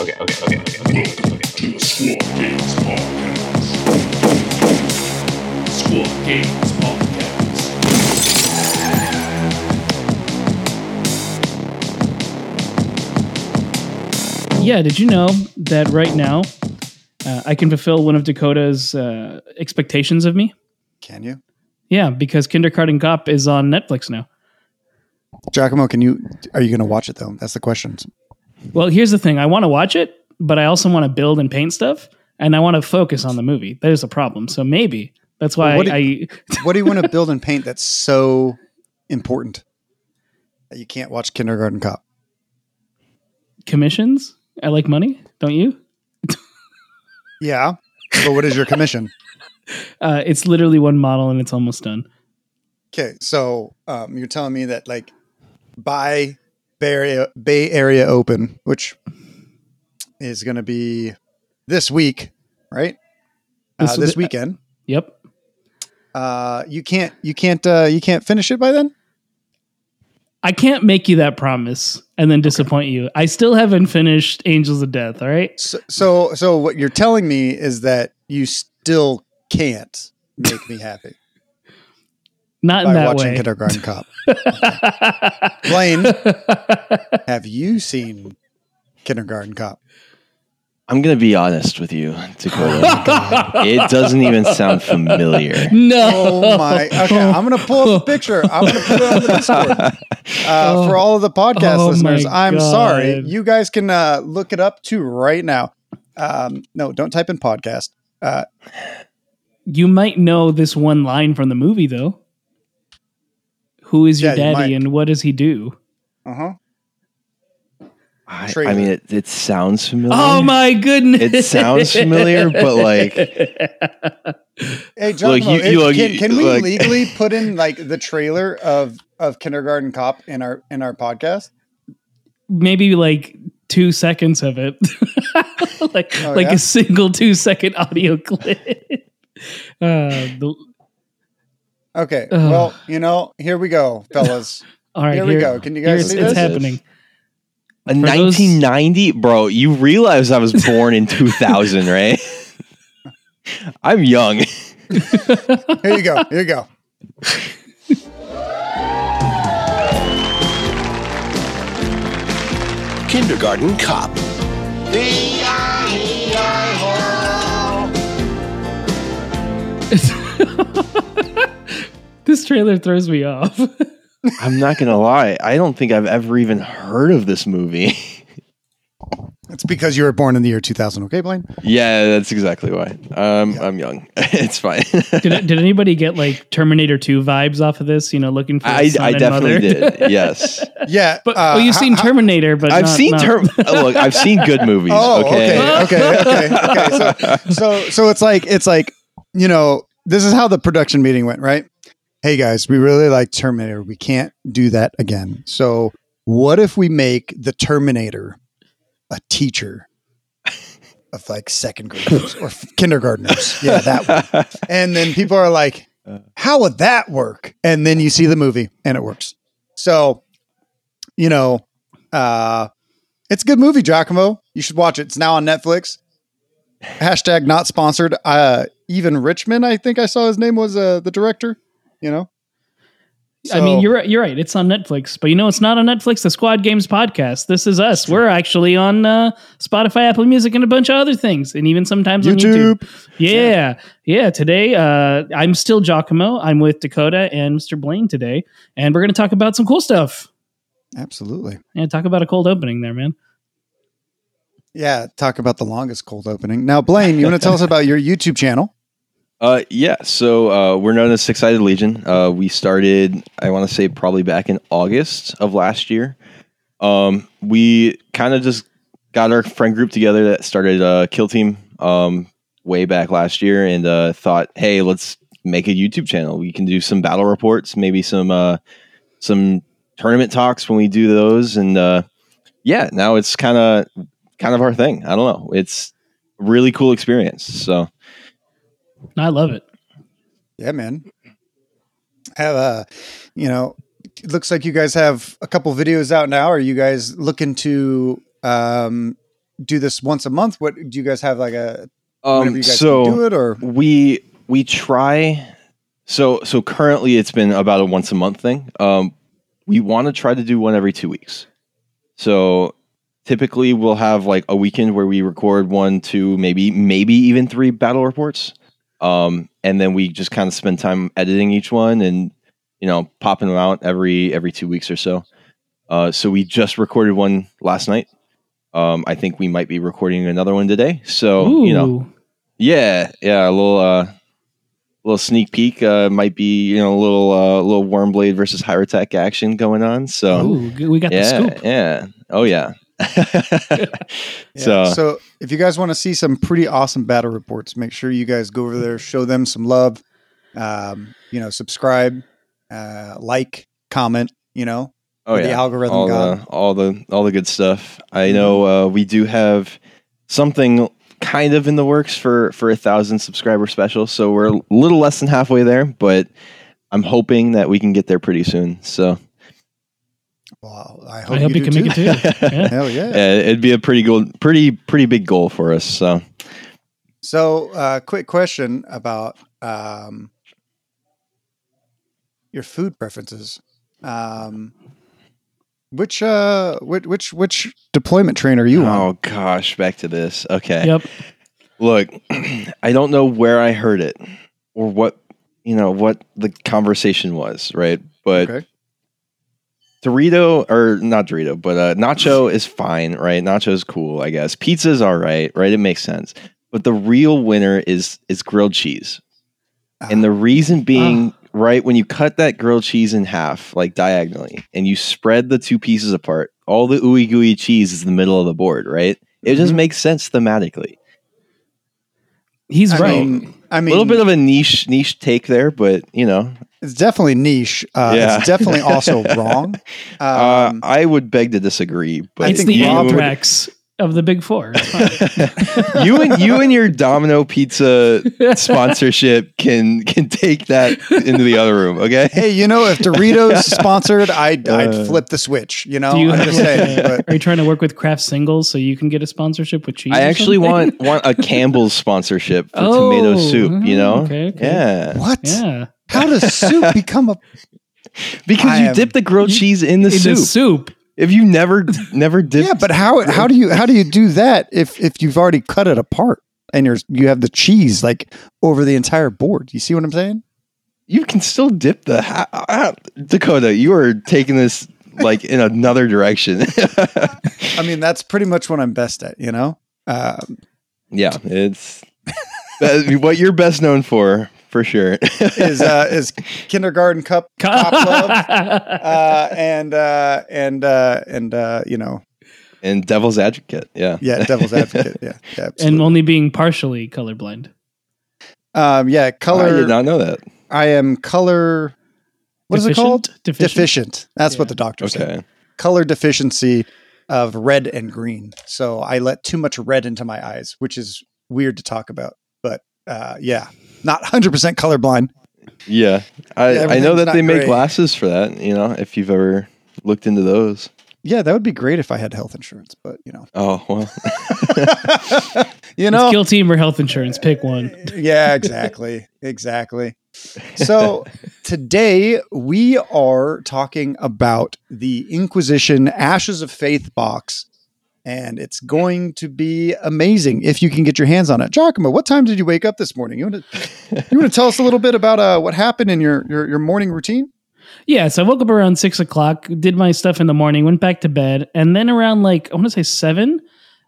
okay, okay, okay, okay, okay, okay. Squad Games Podcast. Squad Games Podcast. Yeah, did you know that right now uh, I can fulfill one of Dakotah's uh, expectations of me? Can you? Yeah, because Kindergarten Cop is on Netflix now. Giacomo, can you are you going to watch it though? That's the question. Well, here's the thing I want to watch it, but I also want to build and paint stuff, and I want to focus on the movie. There's a problem. So maybe that's why Well, what do I. What do you want to build and paint that's so important that you can't watch Kindergarten Cop? commissions? I like money, don't you? Yeah, but what is your commission? Uh, it's literally one model and it's almost done. Okay, so um, you're telling me that like by Bay Area, Bay Area Open, which is going to be this week, right? This uh, this be- weekend. Yep. Uh, you can't, you can't, uh, you can't finish it by then. I can't make you that promise and then disappoint you. I still haven't finished Angels of Death, all right? So, so, so what you're telling me is that you still can't make me happy Not in by that watching way. Kindergarten Cop. Blayne, have you seen Kindergarten Cop? I'm gonna be honest with you, Dakotah. it doesn't even sound familiar. no. Oh my! Okay, I'm gonna pull up a picture. I'm gonna put it on the Discord uh, for all of the podcast Oh listeners. I'm sorry. You guys can uh, look it up too right now. Um, no, don't type in podcast. Uh, You might know this one line from the movie, though. Who is your Yeah, daddy might. and what does he do? uh huh. I, I mean, it, it sounds familiar. Oh my goodness! It sounds familiar, but, like- Hey, Giacomo, you- if- you- can, you- can we like- legally put in like the trailer of of Kindergarten Cop in our in our podcast? maybe like two seconds of it, like Oh, like yeah? a single two second audio clip. Uh, the, Okay. Ugh. Well, you know, here we go, fellas. all right, Here we go. Can you guys here's- see it's this? happening. A For those- 1990, bro. You realize I was born in 2000, right? I'm young. Here you go. Here you go. Kindergarten Cop. This trailer throws me off. I'm not gonna lie. I don't think I've ever even heard of this movie. It's because you were born in the year 2000. Okay, Blayne. yeah, that's exactly why. Um, I'm young. it's fine. did, did anybody get like Terminator 2 vibes off of this? You know, looking for a I, son I and definitely mother? did. Yes, Yeah. But uh, oh, you've seen how- Terminator, but I've not- seen not- term. look, I've seen good movies. Oh, okay. okay, okay, okay, okay. So, so, so it's like it's like you know, this is how the production meeting went, right? Hey guys, we really like Terminator. We can't do that again. So, what if we make the Terminator a teacher of like second graders or kindergartners? Yeah, that one. And then people are like, "How would that work?" And then you see the movie, and it works. So, you know, uh, it's a good movie, Giacomo. You should watch it. It's now on Netflix. Hashtag not sponsored. Uh, Ivan Reitman, I think I saw his name was uh, the director. You know, I mean, you're right. You're right. It's on Netflix, but you know, it's not on Netflix. The Squad Games podcast. This is us. We're actually on uh, Spotify, Apple Music, and a bunch of other things, and even sometimes on YouTube. Yeah, yeah. Today, uh, I'm still Giacomo. I'm with Dakotah and Mr. Blayne today, and we're going to talk about some cool stuff. absolutely. And talk about a cold opening there, man. Yeah, talk about the longest cold opening. Now, Blayne, you want to tell us about your YouTube channel? Uh, yeah. So uh, we're known as Six Sided Legion. Uh, we started, I want to say, probably back in August of last year. Um, we kind of just got our friend group together that started uh, Kill Team um, way back last year, and uh, thought, hey, let's make a YouTube channel. We can do some battle reports, maybe some uh, some tournament talks when we do those, and uh, yeah, now it's kind of kind of our thing. I don't know. It's really cool experience. So. I love it. Yeah, man. Have a, you know, it looks like you guys have a couple videos out now. Are you guys looking to um, do this once a month? What do you guys have like a whenever Um, you guys so do it or we we try. So so currently it's been about a once a month thing. Um, we want to try to do one every two weeks. So typically we'll have like a weekend where we record one, two, maybe maybe even three battle reports. Um, and then we just kind of spend time editing each one and you know popping them out every every two weeks or so. Uh, so we just recorded one last night. Um, I think we might be recording another one today. So Ooh. you know, yeah, yeah, a little uh little sneak peek uh might be, you know, a little uh little Wyrmblade versus Hierotek action going on. So Ooh, we got the yeah, scoop. yeah. Oh yeah. Yeah. So So if you guys want to see some pretty awesome battle reports, make sure you guys go over there, show them some love. Um, you know, subscribe, uh, like, comment. You know, oh yeah, the algorithm all the all the all the good stuff. I know uh we do have something kind of in the works for for a thousand subscriber special. So we're a little less than halfway there, but I'm hoping that we can get there pretty soon. So Well, I hope, I hope you, do can make it too. Yeah. Hell yeah. Yeah, it'd be a pretty goal, pretty pretty big goal for us. So So, uh, quick question about um, your food preferences. Um, which uh, which which which deployment train are you on? oh gosh, back to this. Okay, Yep. look, I don't know where I heard it or what you know what the conversation was, right? But Okay. Dorito or not Dorito, but uh, Nacho is fine, right? Nacho is cool, I guess. Pizza's all right, right? It makes sense. But the real winner is is grilled cheese, and the reason being, right when you cut that grilled cheese in half, like diagonally, and you spread the two pieces apart, all the ooey gooey cheese is in the middle of the board, right? It just Mhm. makes sense thematically. He's I right. mean, I A mean, little bit of a niche niche take there, but you know, it's definitely niche. Uh, Yeah. It's definitely also wrong. uh, Um, I would beg to disagree. But it's the Rob anthrax of the big four. You and you and your Domino Pizza sponsorship can can take that into the other room. Okay. hey, you know, if Doritos sponsored, I'd, Uh, I'd flip the switch. You know, Do you I'm just saying. But are you trying to work with Kraft Singles so you can get a sponsorship with cheese? I actually something? want want a Campbell's sponsorship for Oh, tomato soup. You know. okay, okay. Yeah. what? Yeah. How does soup become a? Because I you am- dip the grilled cheese in the In soup. soup. If you never never dip, Yeah, but how how do you how do you do that if if you've already cut it apart and you're you have the cheese like over the entire board? You see what I'm saying? you can still dip the ha- ah, Dakotah. You are taking this like in another direction. I mean, that's pretty much what I'm best at. You know. Um, yeah, it's that- what you're best known for, for sure. is uh, is kindergarten cup cop love uh, and uh, and uh, and uh, you know. And Devil's Advocate. Yeah, yeah devil's advocate yeah, yeah and only being partially colorblind. um yeah I did not know that. I am color what is it called? Deficient? deficient. That's what the doctor said. Color deficiency of red and green. So I let too much red into my eyes which is weird to talk about but uh, yeah not 100% colorblind Yeah, I, Yeah, I know that not they make great. glasses for that. You know, if you've ever looked into those. yeah that would be great if I had health insurance but you know Oh well. you It's know Kill team or health insurance. Pick one. yeah, exactly. Exactly. So today we are talking about the Inquisition Ashes of Faith box, and it's going to be amazing if you can get your hands on it. Giacomo, what time did you wake up this morning? You want to you want to tell us a little bit about uh, what happened in your, your your morning routine? Yeah, so I woke up around six o'clock, did my stuff in the morning, went back to bed, and then around like I want to say seven,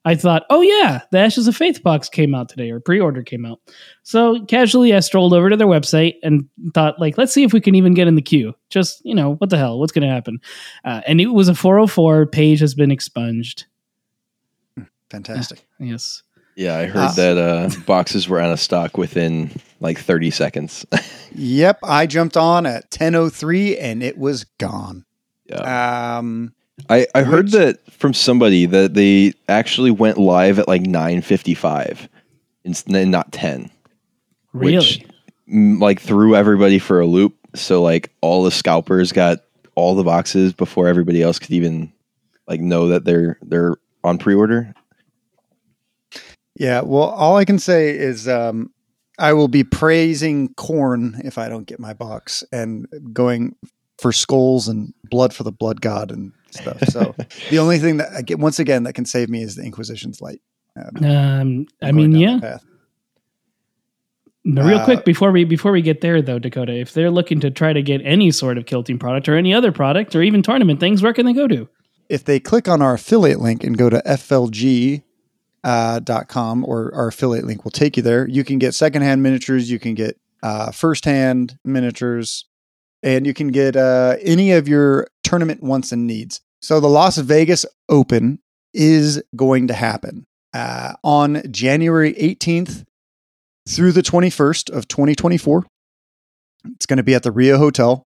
I thought, oh yeah, the Ashes of Faith box came out today, or pre-order came out. So casually, I strolled over to their website and thought, like, let's see if we can even get in the queue. Just you know, what the hell, what's going to happen? Uh, and it was a 404 page has been expunged. Fantastic. Yes. Yeah, I heard Ah. that uh, boxes were out of stock within like 30 seconds. Yep, I jumped on at 10:03 and it was gone. yeah. Um I, I heard which- that from somebody that they actually went live at like 9:55 and and not 10. Really? Which- Like threw everybody for a loop. So like all the scalpers got all the boxes before everybody else could even like know that they're they're on pre-order. Yeah, well, all I can say is um, I will be praising Khorne if I don't get my box and going for skulls and blood for the blood god and stuff. So the only thing that I get once again that can save me is the Inquisition's light. Um, Um, I mean, yeah. No, real Uh, quick before we before we get there though, Dakotah, if they're looking to try to get any sort of kill team product or any other product or even tournament things, where can they go to? If they click on our affiliate link and go to FLG uh, dot com or our affiliate link will take you there. You can get secondhand miniatures, you can get uh, firsthand miniatures, and you can get uh, any of your tournament wants and needs. So the Las Vegas Open is going to happen uh, on January 18th through the 21st of 2024. It's going to be at the Rio Hotel.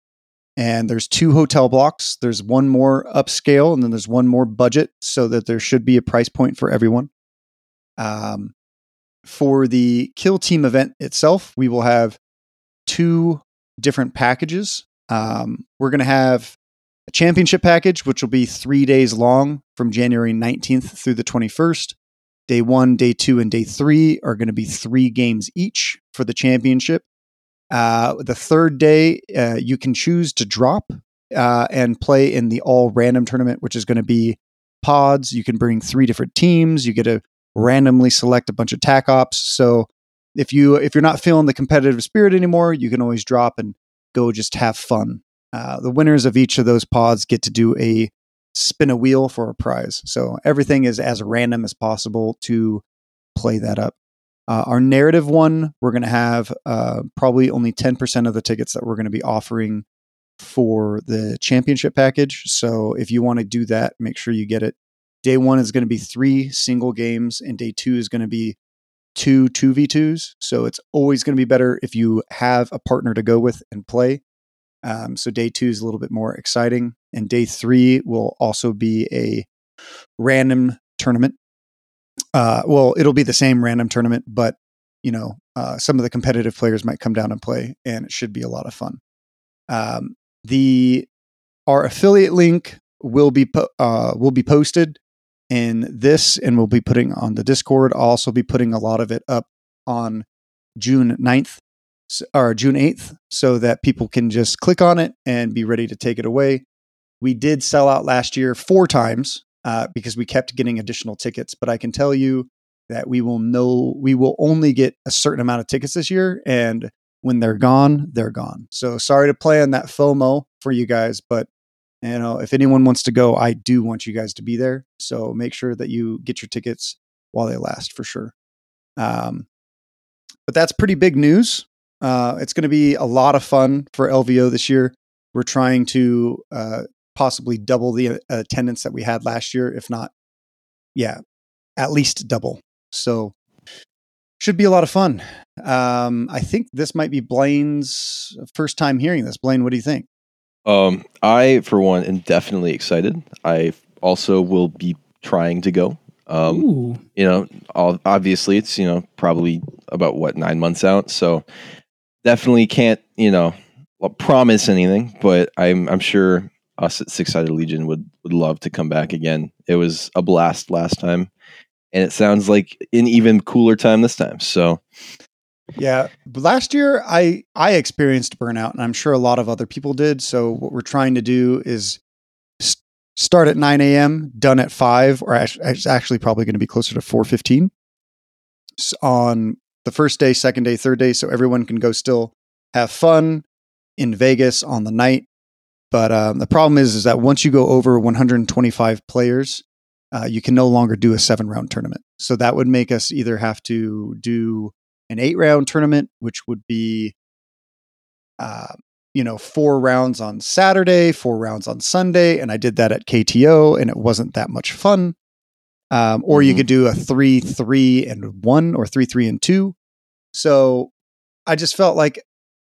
And there's two hotel blocks. There's one more upscale, and then there's one more budget, so that there should be a price point for everyone. Um, for the kill team event itself, we will have two different packages. Um, we're going to have a championship package, which will be three days long from January 19th through the 21st. Day one, day two, and day three are going to be three games each for the championship. Uh, the third day, uh, you can choose to drop uh, and play in the all random tournament, which is going to be pods. You can bring three different teams. You get to randomly select a bunch of tac ops. So if you if you're not feeling the competitive spirit anymore, you can always drop and go just have fun. Uh, the winners of each of those pods get to do a spin a wheel for a prize. So everything is as random as possible to play that up. Uh, our narrative one, we're going to have uh, probably only 10% of the tickets that we're going to be offering for the championship package. So if you want to do that, make sure you get it. Day one is going to be three single games, and day two is going to be two 2v2s. So it's always going to be better if you have a partner to go with and play. Um, so day two is a little bit more exciting. And day three will also be a random tournament. Uh, well, it'll be the same random tournament, but you know, uh, some of the competitive players might come down and play, and it should be a lot of fun. Um, the our affiliate link will be po- uh, will be posted in this, and we'll be putting on the Discord. I'll also be putting a lot of it up on June 9th or June 8th so that people can just click on it and be ready to take it away. We did sell out last year four times uh, because we kept getting additional tickets, but I can tell you that we will know we will only get a certain amount of tickets this year and when they're gone, they're gone. So sorry to play on that FOMO for you guys, but you know, if anyone wants to go, I do want you guys to be there. So make sure that you get your tickets while they last for sure. Um, but that's pretty big news. Uh, it's going to be a lot of fun for LVO this year. We're trying to uh, possibly double the uh, attendance that we had last year, if not, yeah, at least double. So should be a lot of fun. Um, I think this might be Blayne's first time hearing this. Blayne, what do you think? Um, I, for one, am definitely excited. I also will be trying to go. Um, you know, obviously it's you know probably about what nine months out, so definitely can't you know promise anything, but I'm I'm sure us at Six Sided Legion would would love to come back again. It was a blast last time, and it sounds like an even cooler time this time. So Yeah, last year I I experienced burnout, and I'm sure a lot of other people did. So what we're trying to do is s- start at 9 a.m., done at five, or it's actually probably going to be closer to 4:15 on the first day, second day, third day, so everyone can go still have fun in Vegas on the night. But um, the problem is, is that once you go over 125 players, uh, you can no longer do a seven round tournament. So that would make us either have to do an eight round tournament, which would be, uh, you know, four rounds on Saturday, four rounds on Sunday. And I did that at KTO and it wasn't that much fun. Um, or you Mhm. could do a three, three, and one or three, three, and two. So I just felt like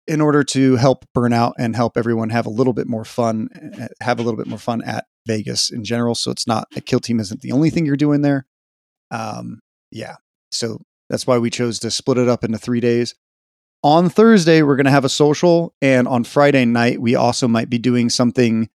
in order to help burn out and help everyone have a little bit more fun, eh, have a little bit more fun at Vegas in general. So it's not a kill team isn't the only thing you're doing there. Um, yeah. So that's why we chose to split it up into three days. On Thursday, we're going to have a social, and on Friday night, we also might be doing something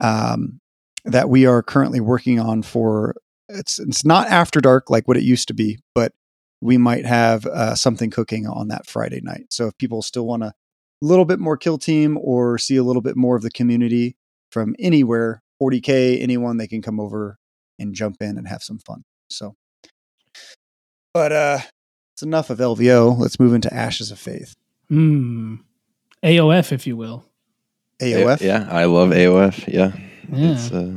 um, that we are currently working on for. It's it's not after dark like what it used to be, but we might have uh, something cooking on that Friday night. So if people still want a little bit more kill team or see a little bit more of the community from anywhere, 40k, anyone, they can come over and jump in and have some fun. So, but uh, it's enough of LVO. Let's move into Ashes of Faith. Hmm. AOF, if you will. AOF. Yeah, I love AOF. Yeah. Yeah. It's, uh,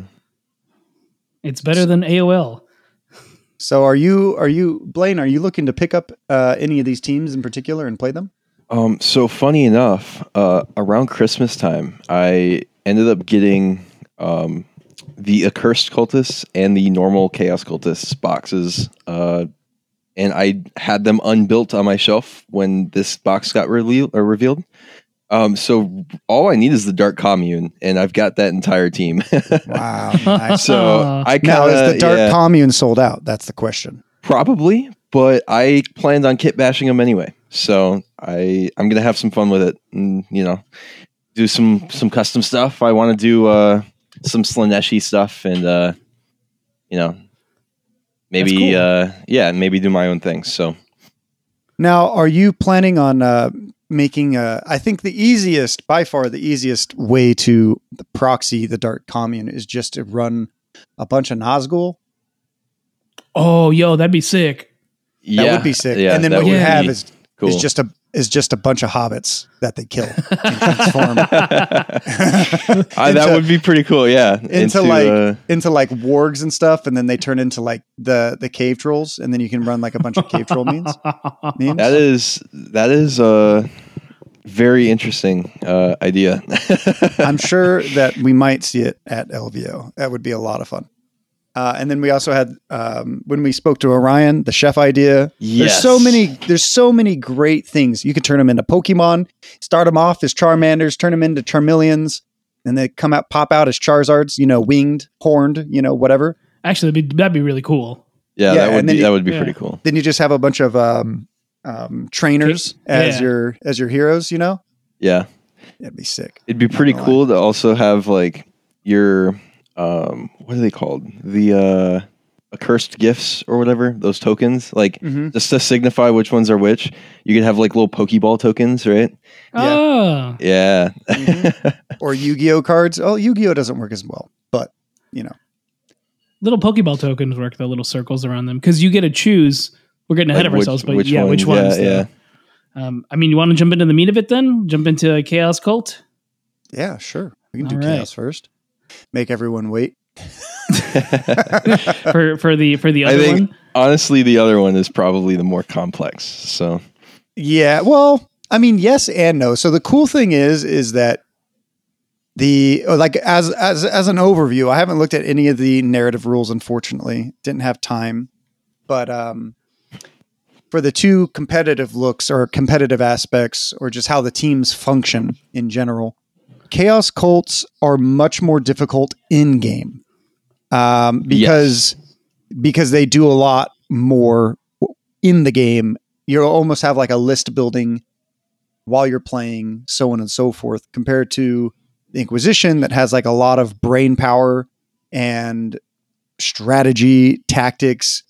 It's better than AOL. So are you are you Blayne? Are you looking to pick up uh, any of these teams in particular and play them? Um, so funny enough, uh, around Christmas time, I ended up getting um, the accursed cultists and the normal chaos cultists boxes, uh, and I had them unbuilt on my shelf when this box got rele- or revealed. Um, so all I need is the dark commune, and I've got that entire team. Wow. Nice. so I now kinda, is the dark yeah, commune sold out? That's the question. probably, but I planned on kit bashing them anyway. So I I'm gonna have some fun with it, and you know, do some some custom stuff. I want to do uh, some Slaaneshi stuff, and uh, you know, maybe cool. uh, yeah, maybe do my own thing. So Now, are you planning on uh, making? Uh, I think the easiest, by far, the easiest way to proxy the dark commune is just to run a bunch of Nazgul. Oh, yo, that'd be sick. That yeah, would be sick. Yeah, and then what you have be is cool. is just a is just a bunch of hobbits that they kill and transform Uh, that would be pretty cool. Yeah, into, like uh, into like wargs and stuff, and then they turn into like the the cave trolls, and then you can run like a bunch of cave troll memes. memes. that is that is a very interesting uh, idea. I'm sure that we might see it at LVO. That would be a lot of fun. Uh, and then we also had um, when we spoke to Orion, the chef idea. There's so many. There's so many great things. You could turn them into Pokemon. Start them off as Charmanders, turn them into Charmeleons, and they come out, pop out as Charizards. You know, winged, horned. You know, whatever. Actually, that'd be, that'd be really cool. yeah, Yeah, that would be you- that would be yeah. pretty cool. Then you just have a bunch of um, um, trainers Yeah. as your as your heroes. You know, Yeah. that'd be sick. It'd be pretty gonna cool to also have like your um what are they called? The uh accursed gifts or whatever, those tokens. Like Mm-hmm. just to signify which ones are which. You could have like little Pokeball tokens, right? Yeah. Oh, Yeah. Mhm. Or Yu-Gi-Oh cards. Oh, Yu-Gi-Oh doesn't work as well, but you know. little Pokeball tokens work. The little circles around them because you get to choose. We're getting ahead Like of which- ourselves, but which yeah, which ones? ones? Yeah. Um, I mean, you want to jump into the meat of it then? Jump into chaos cult. Yeah, sure. We can do All right. chaos first. Make everyone wait. for for the for the I other think one. honestly the other one is probably the more complex. So Yeah, well, I mean, yes and no. So the cool thing is, is that the oh, like as as as an overview, I haven't looked at any of the narrative rules. Unfortunately, didn't have time. But um, for the two competitive looks or competitive aspects, or just how the teams function in general, chaos cults are much more difficult in game um, because because they do a lot more in the game. You almost have like a list building while you're playing, so on and so forth, compared to the Inquisition that has like a lot of brain power and strategy, tactics,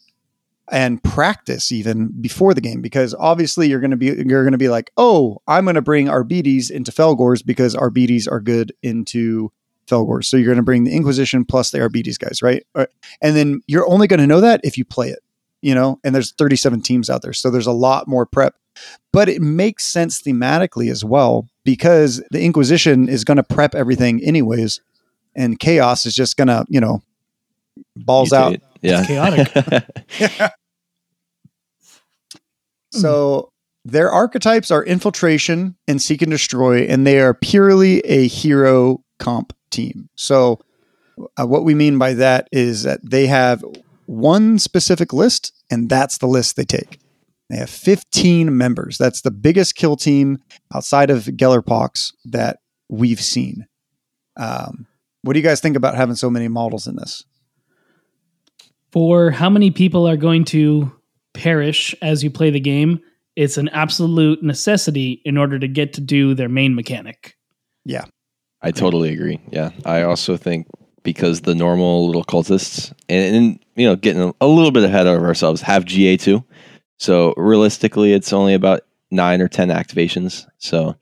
and practice even before the game. Because obviously you're gonna be you're gonna be like, oh, I'm gonna bring Arbites into Fellgors because Arbites are good into Fellgors. So you're gonna bring the Inquisition plus the Arbites guys, right? And then you're only gonna know that if you play it you know, and there's 37 teams out there. So there's a lot more prep, but it makes sense thematically as well because the Inquisition is going to prep everything anyways, and Chaos is just going to, you know, balls out. mutate. Yeah. chaotic. So their archetypes are infiltration and seek and destroy, and they are purely a hero comp team. So uh, what we mean by that is that they have one specific list, and that's the list they take. They have 15 members. That's the biggest kill team outside of Gellerpox that we've seen. Um, what do you guys think about having so many models in this? for how many people are going to perish as you play the game, it's an absolute necessity in order to get to do their main mechanic. Yeah. I totally agree. Yeah. I also think because the normal little cultists and, and you know, getting a, a little bit ahead of ourselves have GA too. So realistically, it's only about nine or ten activations. So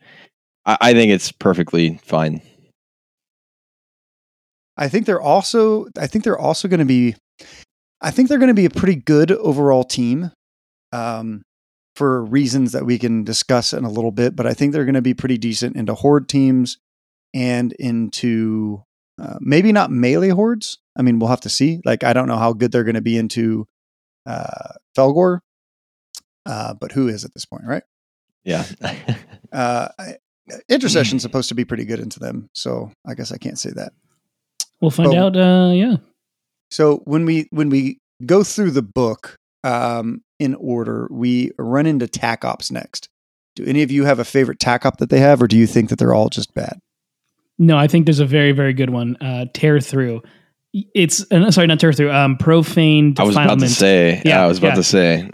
I, I think it's perfectly fine. I think they're also I think they're also going to be I think they're going to be a pretty good overall team um, for reasons that we can discuss in a little bit, but I think they're going to be pretty decent into horde teams and into uh, maybe not melee hordes. I mean, we'll have to see. Like I don't know how good they're going to be into uh, Fellgor. Uh, but who is at this point, right? Yeah. Uh, intercession's supposed to be pretty good into them, so I guess I can't say that. We'll find Boom. out. Uh, yeah. So when we when we go through the book um, in order, we run into tac ops next. Do any of you have a favorite tac op that they have, or do you think that they're all just bad? No, I think there's a very, very good one. Uh, tear through. It's uh, sorry, not tear through. Um, profane I was about to say. Yeah, Yeah, I was about yeah. to say.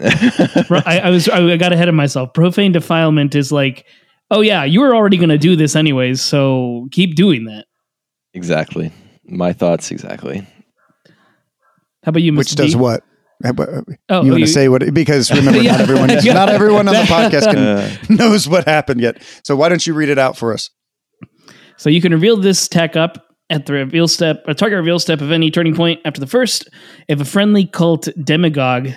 I, I was I got ahead of myself. Profane defilement is like, oh yeah, you were already going to do this anyways, so keep doing that. exactly. My thoughts exactly. How about you, Mr. Which does what? Oh, you want to say what? Because remember, Yeah. not everyone Yeah. not everyone on the podcast can, Uh, knows what happened yet. So why don't you read it out for us? So you can reveal this tac op at the reveal step, a target reveal step of any turning point after the first. If a friendly cult demagogue,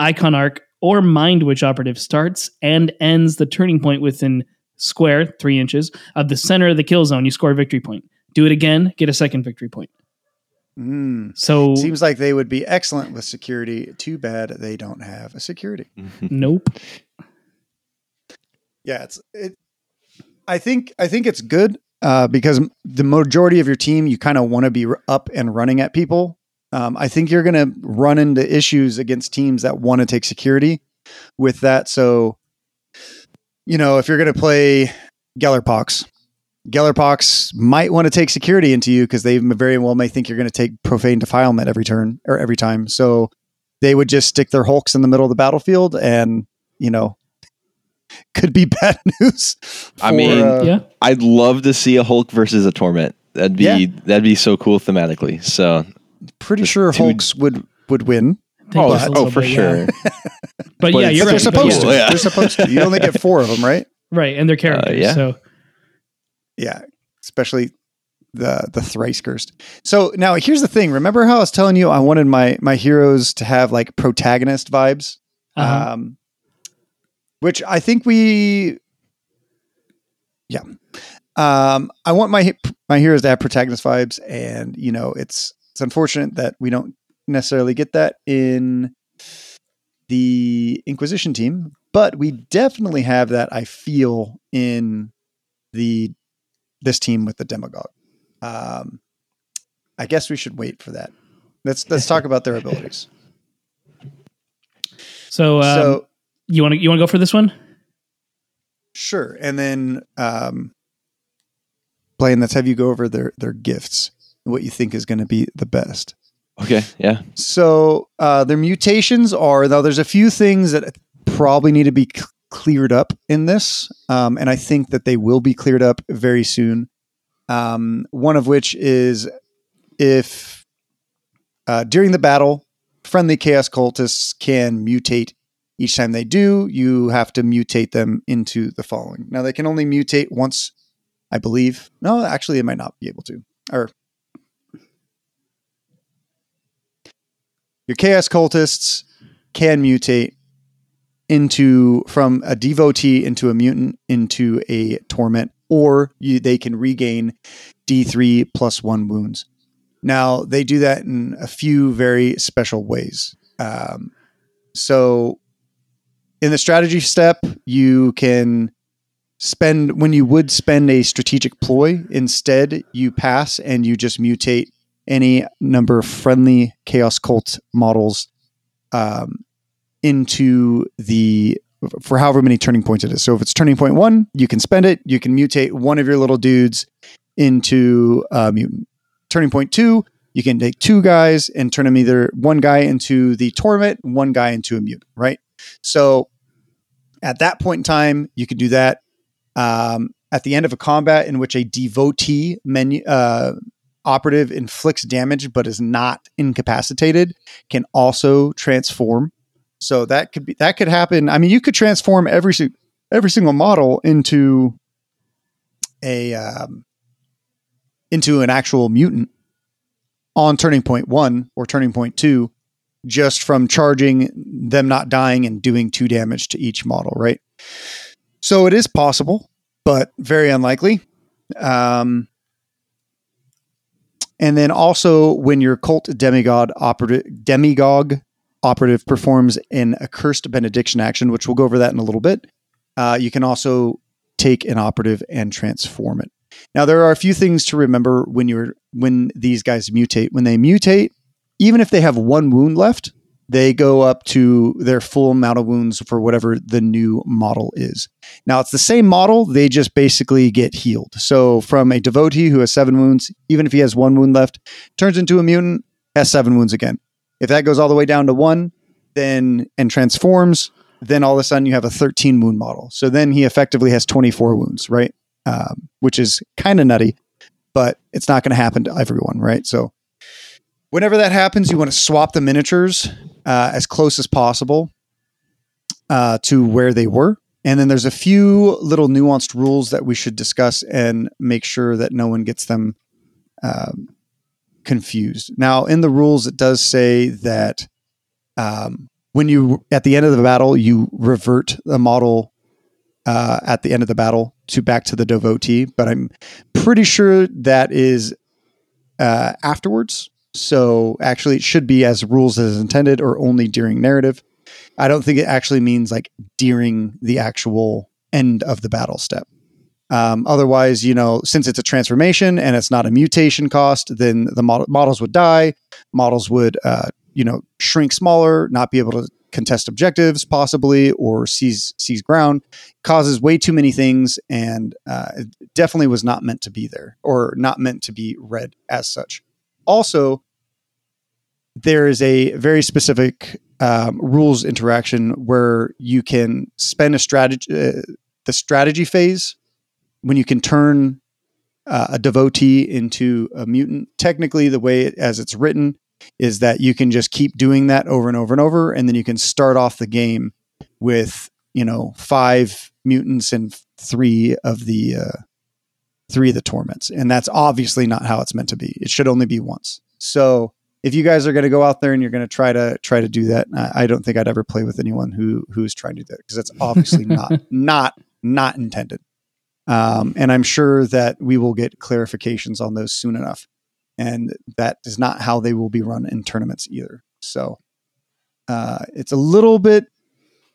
iconarch, or mind witch operative starts and ends the turning point within square three inches of the center of the kill zone, you score a victory point. Do it again, get a second victory point. Mm. So Seems like they would be excellent with security. Too bad they don't have a security. nope. Yeah, it's it. I think I think it's good uh, because the majority of your team you kind of want to be r- up and running at people. Um, I think you're going to run into issues against teams that want to take security with that. So, you know, if you're going to play Gellerpox, Gellerpox might want to take security into you because they very well may think you're going to take profane defilement every turn or every time. So they would just stick their hulks in the middle of the battlefield and, you know, could be bad news. I mean, uh, yeah. I'd love to see a Hulk versus a Torment. That'd be Yeah. that'd be so cool thematically. So pretty sure two- Hulks would would win. Oh, oh for bit, yeah. sure. But, But yeah, you're right. they're But supposed yeah. to. Yeah. They're supposed to. You only get four of them, right? Right, and they're characters. yeah. So Yeah, especially the the thrice cursed. So now here's the thing. Remember how I was telling you I wanted my my heroes to have like protagonist vibes, uh-huh. um, which I think we, yeah, um, I want my my heroes to have protagonist vibes, and you know it's it's unfortunate that we don't necessarily get that in the Inquisition team, but we definitely have that. I feel in the this team with the demagogue. Um, I guess we should wait for that. Let's let's talk about their abilities. so, um, so you want to you want to go for this one? sure, and then um, Blayne, let's have you go over their their gifts what you think is going to be the best. Okay, yeah. So uh, their mutations are though. There's a few things that probably need to be c- cleared up in this, um, and I think that they will be cleared up very soon. Um, one of which is if uh, during the battle, friendly chaos cultists can mutate. Each time they do, you have to mutate them into the following. Now they can only mutate once, I believe. No, actually, they might not be able to. Or your chaos cultists can mutate into from a devotee into a mutant into a torment or you, they can regain d3 plus one wounds. Now they do that in a few very special ways. Um, so in the strategy step you can spend when you would spend a strategic ploy instead you pass and you just mutate any number of friendly chaos cult models um, into the for however many turning points it is. So if it's turning point one, you can spend it. You can mutate one of your little dudes into a mutant. Turning point two, you can take two guys and turn them either one guy into the torment, one guy into a mutant. Right. So at that point in time, you can do that. Um, at the end of a combat in which a devotee menu uh, operative inflicts damage but is not incapacitated, can also transform So that could be that could happen. I mean, you could transform every every single model into a um, into an actual mutant on turning point one or turning point two, just from charging them not dying and doing two damage to each model, right? So it is possible, but very unlikely. Um, and then also when your cult demagogue operative operative performs an accursed benediction action, which we'll go over that in a little bit, uh, you can also take an operative and transform it. Now there are a few things to remember when you're when these guys mutate. When they mutate, even if they have one wound left, they go up to their full amount of wounds for whatever the new model is. Now it's the same model, they just basically get healed. So from a devotee who has seven wounds, even if he has one wound left, turns into a mutant, has seven wounds again. If that goes all the way down to one, then and transforms, then all of a sudden you have a 13 wound model. So then he effectively has 24 wounds, right? Um, which is kind of nutty, but it's not going to happen to everyone, right? So whenever that happens, you want to swap the miniatures uh, as close as possible uh, to where they were. And then there's a few little nuanced rules that we should discuss and make sure that no one gets them um, confused. Now, in the rules, it does say that um, when you at the end of the battle, you revert the model uh, at the end of the battle to back to the devotee. But I'm pretty sure that is uh, afterwards. So actually, it should be as rules as intended, or only during narrative. I don't think it actually means like during the actual end of the battle step. Um, otherwise, you know, since it's a transformation and it's not a mutation cost, then the model, models would die. Models would, uh, you know, shrink smaller, not be able to contest objectives, possibly, or seize seize ground. Causes way too many things, and uh, it definitely was not meant to be there, or not meant to be read as such. Also, there is a very specific um, rules interaction where you can spend a strategy, uh, the strategy phase, when you can turn uh, a devotee into a mutant. Technically, the way it, as it's written is that you can just keep doing that over and over and over, and then you can start off the game with you know five mutants and three of the uh, three of the torments, and that's obviously not how it's meant to be. It should only be once. So if you guys are going to go out there and you're going to try to try to do that, I, I don't think I'd ever play with anyone who who's trying to do that because that's obviously not not not intended. Um, and I'm sure that we will get clarifications on those soon enough. And that is not how they will be run in tournaments either. So uh, it's a little bit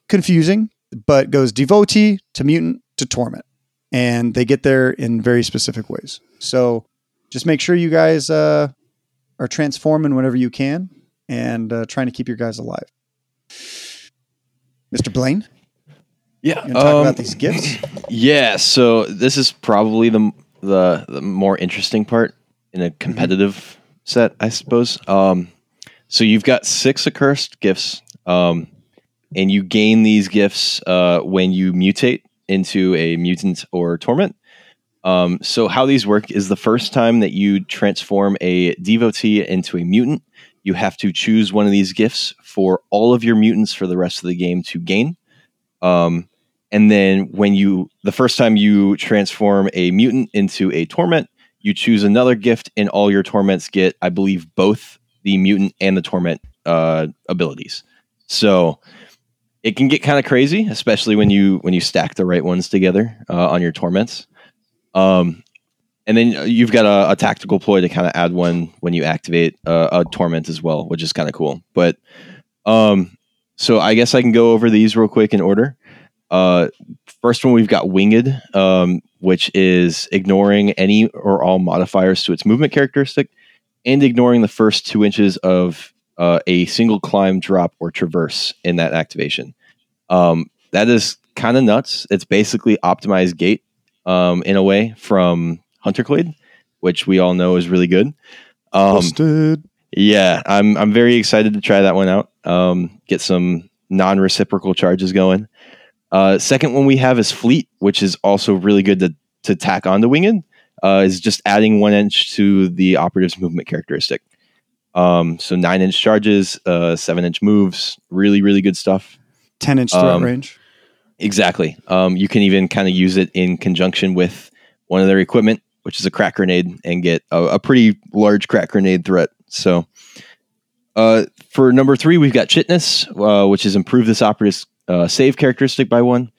confusing, but goes devotee to mutant to torment, and they get there in very specific ways. So just make sure you guys uh, are transforming whenever you can and uh, trying to keep your guys alive. Mr. Blayne, Yeah. you talk um, about these gifts? Yeah, so this is probably the the, the more interesting part in a competitive set, I suppose. Um, so you've got six accursed gifts, um, and you gain these gifts uh, when you mutate into a mutant or torment. Um, so how these work is the first time that you transform a devotee into a mutant, you have to choose one of these gifts for all of your mutants for the rest of the game to gain. Um, and then when you the first time you transform a mutant into a torment, you choose another gift, and all your torments get, I believe, both the mutant and the torment uh, abilities. So it can get kind of crazy, especially when you when you stack the right ones together uh, on your torments. Um, and then you've got a, a tactical ploy to kind of add one when you activate uh, a torment as well, which is kind of cool. But um, so I guess I can go over these real quick in order. Uh, first one we've got Winged, um, which is ignoring any or all modifiers to its movement characteristic and ignoring the first two inches of uh, a single climb, drop, or traverse in that activation. Um, that is kind of nuts. It's basically optimized gate um, in a way from Hunterclade, which we all know is really good. Um, Busted. yeah, I'm I'm very excited to try that one out. Um, get some non-reciprocal charges going. Uh, second one we have is Fleet, which is also really good to to tack onto Winged. Uh, is just adding one inch to the operative's movement characteristic. Um, so nine inch charges, uh, seven inch moves, really, really good stuff. 10 inch threat Um, range. Exactly. Um, you can even kind of use it in conjunction with one of their equipment, which is a crack grenade, and get a, a pretty large crack grenade threat. So, uh, for number three, we've got Chitinous, uh, which is improve this operative's uh, save characteristic by one.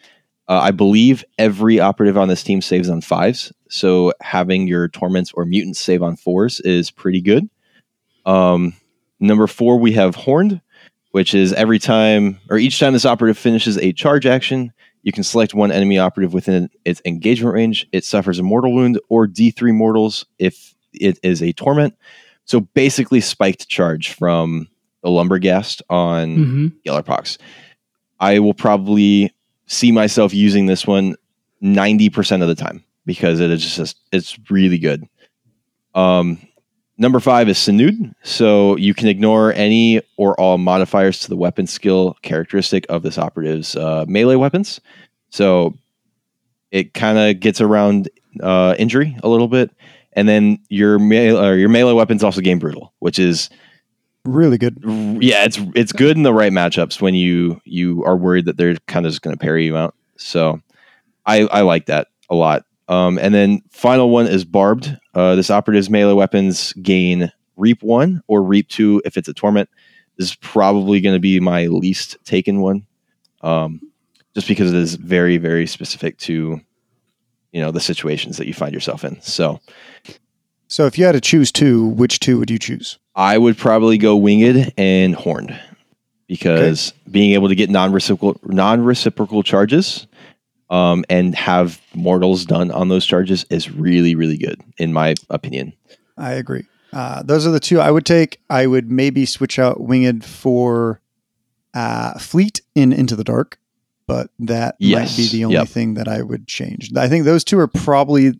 Uh, I believe every operative on this team saves on fives, so having your torments or mutants save on fours is pretty good. Um, number four, we have Horned, which is every time or each time this operative finishes a charge action, you can select one enemy operative within its engagement range. It suffers a mortal wound or D3 mortals if it is a torment. So basically, spiked charge from the Lumberghast on hmm Gellerpox. I will probably see myself using this one 90% of the time because it is just it's really good. Um number 5 is Sanud, so you can ignore any or all modifiers to the weapon skill characteristic of this operative's uh, melee weapons. So it kind of gets around uh, injury a little bit and then your melee, or your melee weapons also gain brutal, which is Really good. yeah, it's it's good in the right matchups when you you are worried that they're kind of just going to parry you out. So I I like that a lot. Um, and then final one is barbed. Uh, this operative's melee weapons gain reap one or reap two if it's a torment. This is probably going to be my least taken one, um, just because it is very very specific to you know the situations that you find yourself in. So So if you had to choose two, which two would you choose? I would probably go winged and horned because being able to get non-reciprocal non-reciprocal charges um, and have mortals done on those charges is really really good in my opinion. I agree. Uh, those are the two I would take. I would maybe switch out Winged for uh, Fleet in Into the Dark, but that Yes. might be the only Yep. thing that I would change. I think those two are probably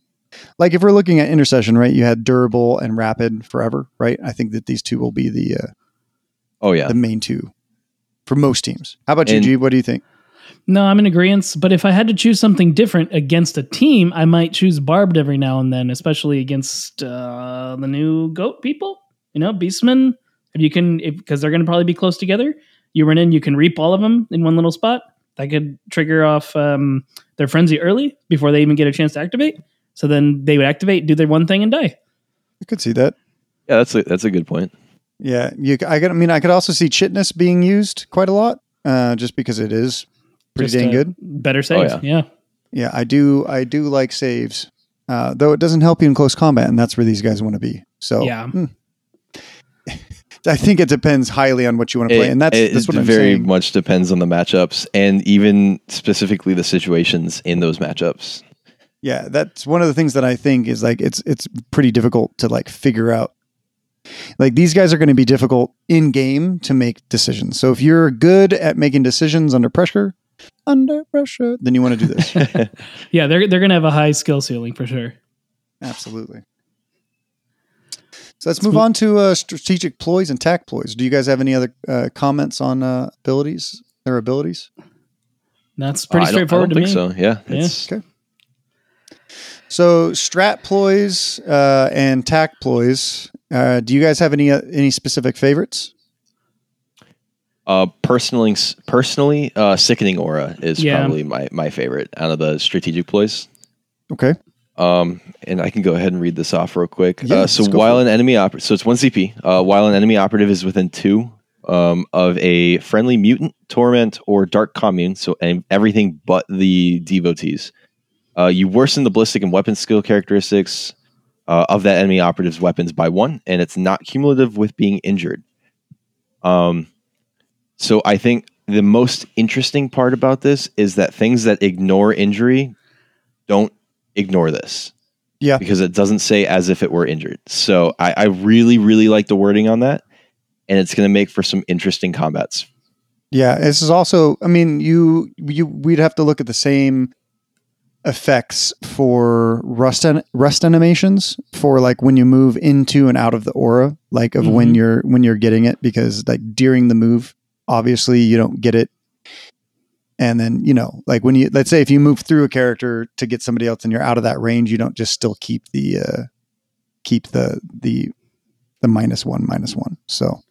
like if we're looking at intercession, right? You had durable and rapid forever, right? I think that these two will be the uh, Oh yeah, the main two for most teams. How about And- you, G? What do you think? No, I'm in agreement. But if I had to choose something different against a team, I might choose barbed every now and then, especially against uh, the new goat people. You know, beastmen. If you can, because they're going to probably be close together. You run in, you can reap all of them in one little spot. That could trigger off um, their frenzy early before they even get a chance to activate. So then they would activate, do their one thing, and die. I could see that. yeah, that's a, that's a good point. Yeah, you. I could. I mean, I could also see Chitinous being used quite a lot, uh, just because it is pretty Just, dang good. Better saves. yeah. yeah. Yeah, I do. I do like saves, uh, though it doesn't help you in close combat, and that's where these guys want to be. So Yeah. hmm. I think it depends highly on what you want to play, It- and that's it, that's what it I'm very saying. much depends on the matchups and even specifically the situations in those matchups. Yeah, that's one of the things that I think is like it's it's pretty difficult to like figure out. Like these guys are going to be difficult in game to make decisions. So if you're good at making decisions under pressure, under pressure, then you want to do this. Yeah, they're, they're going to have a high skill ceiling for sure. Absolutely. So let's move on to uh, strategic ploys and tack ploys. Do you guys have any other uh, comments on uh, abilities? Their abilities. That's pretty I don't- straightforward I don't to think me. so. Yeah, Yeah. it's Okay. So strat ploys uh, and tack ploys. Uh, do you guys have any uh, any specific favorites? Uh, personally, personally, uh, sickening aura is Yeah. probably my, my favorite out of the strategic ploys. Okay. Um, and I can go ahead and read this off real quick. Yeah, uh, so while an enemy operative, so it's one CP. Uh, while an enemy operative is within two um, of a friendly mutant, torment, or dark commune, so and everything but the devotees, uh, you worsen the ballistic and weapon skill characteristics uh, of that enemy operative's weapons by one, and it's not cumulative with being injured. Um, so I think the most interesting part about this is that things that ignore injury don't ignore this. Yeah. Because it doesn't say as if it were injured. So I, I really, really like the wording on that. And it's going to make for some interesting combats. Yeah, this is also. I mean, you you we'd have to look at the same effects for rust an, rust animations for like when you move into and out of the aura, like of when Mhm. you're when you're getting it, because like during the move, obviously you don't get it. And then you know, like when you let's say if you move through a character to get somebody else and you're out of that range, you don't just still keep the uh keep the the the minus one minus one. So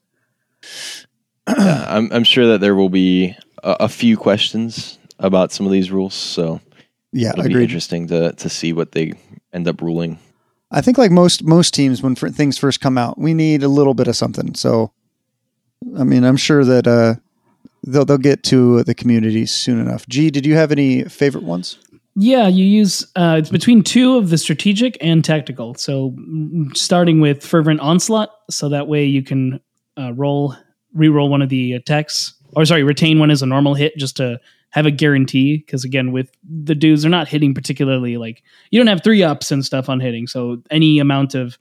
Yeah, I'm, I'm sure that there will be a, a few questions about some of these rules. So yeah, it'll be interesting to, to see what they end up ruling. I think like most most teams when fr- things first come out, we need a little bit of something. So, I mean, I'm sure that uh, they'll they'll get to the community soon enough. G, did you have any favorite ones? Yeah, you use uh, it's between two of the strategic and tactical. So mm, starting with fervent onslaught, so that way you can uh, roll re-roll one of the attacks, or sorry, retain one as a normal hit just to have a guarantee. Because again, with the dudes, they're not hitting particularly like you don't have three ups and stuff on hitting. So any amount of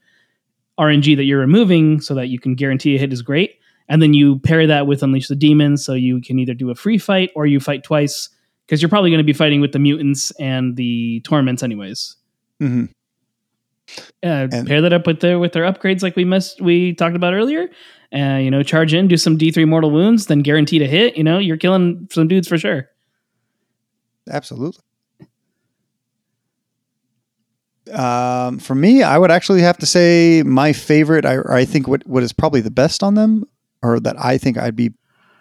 RNG that you're removing, so that you can guarantee a hit, is great. And then you pair that with Unleash the Demons, so you can either do a free fight or you fight twice because you're probably going to be fighting with the mutants and the torments anyways. Mm-hmm. Uh, And- pair that up with their with their upgrades like we missed we talked about earlier. Uh, you know, charge in, do some D three mortal wounds, then guaranteed a hit. You know, you're killing some dudes for sure. Absolutely. Um, for me, I would actually have to say my favorite. I, I think what what is probably the best on them, or that I think I'd be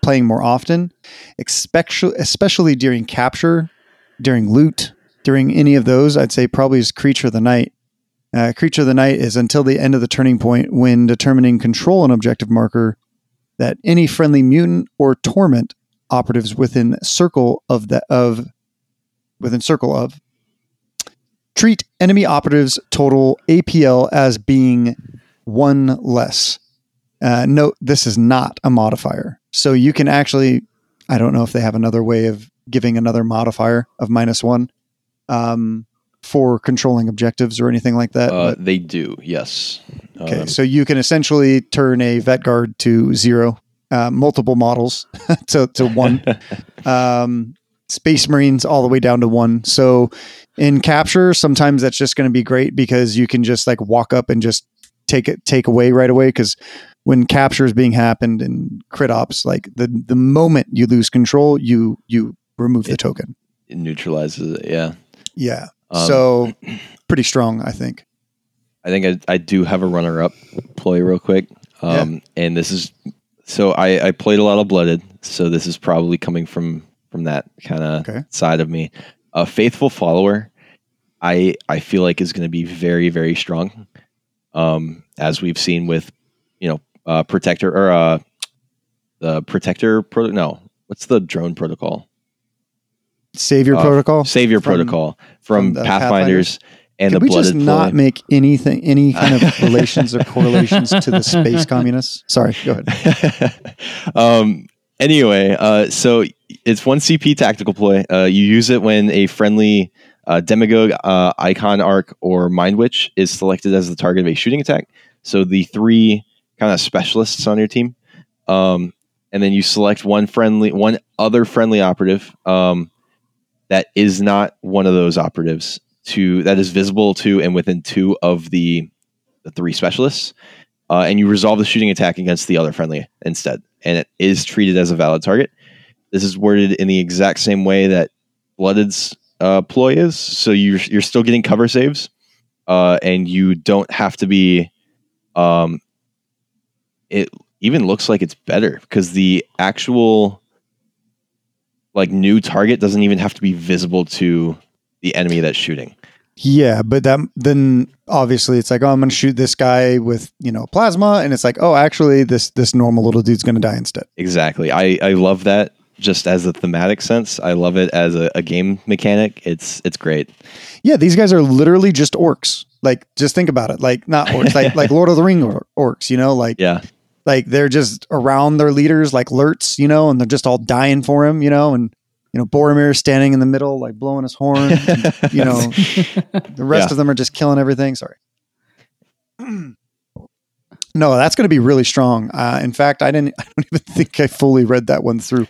playing more often, especially especially during capture, during loot, during any of those. I'd say probably is Creature of the Night. Uh, Creature of the Night is until the end of the turning point when determining control an objective marker that any friendly mutant or torment operatives within circle of the of within circle of treat enemy operatives total APL as being one less. Uh, note this is not a modifier, so you can actually. I don't know if they have another way of giving another modifier of minus one um, for controlling objectives or anything like that. Uh, but- they do, yes. Okay, Um, so you can essentially turn a vet guard to zero, uh, multiple models to, to one, um, space marines all the way down to one. So in capture, sometimes that's just going to be great because you can just like walk up and just take it take away right away. Because when capture is being happened in crit ops, like the the moment you lose control, you you remove the It- token. it neutralizes it. Yeah. Yeah, Um, so pretty strong, I think. I think I, I do have a runner up ploy real quick. Um, And this is so I, I played a lot of Blooded, so this is probably coming from from that kind of Okay. side of me. A faithful follower, I I feel like is going to be very very strong, um, as we've seen with you know uh, protector or uh, the protector pro. No, what's the drone protocol? Savior Uh, protocol. Savior From- protocol from from, the Pathfinders, and Could the we just not ploy. make anything, any kind of relations or correlations to the space communists? Sorry, go ahead. um, anyway, uh, so it's one CP tactical ploy. Uh, you use it when a friendly uh, demagogue, uh, iconarch, or mind witch is selected as the target of a shooting attack. So the three kind of specialists on your team, um, and then you select one friendly, one other friendly operative um, that is not one of those operatives to that is visible to and within two of the the three specialists uh, and you resolve the shooting attack against the other friendly instead, and it is treated as a valid target. This is worded in the exact same way that Blooded's uh, ploy is, so you're you're still getting cover saves, uh, and you don't have to be. Um, it even looks like it's better because the actual like new target doesn't even have to be visible to the enemy that's shooting. Yeah, but that then obviously it's like, oh, I'm going to shoot this guy with you know plasma, and it's like, oh, actually, this this normal little dude's going to die instead. Exactly. I, I love that just as a thematic sense. I love it as a, a game mechanic. It's it's great. Yeah, these guys are literally just orcs. Like, just think about it. Like, not orcs, like like Lord of the Ring or- orcs. You know, like Yeah. Like they're just around their leaders like Lurtz, you know, and they're just all dying for him, you know, and you know Boromir standing in the middle like blowing his horn, and, you know, the rest Yeah. of them are just killing everything. Sorry. No, that's going to be really strong. Uh, in fact, I didn't. I don't even think I fully read that one through.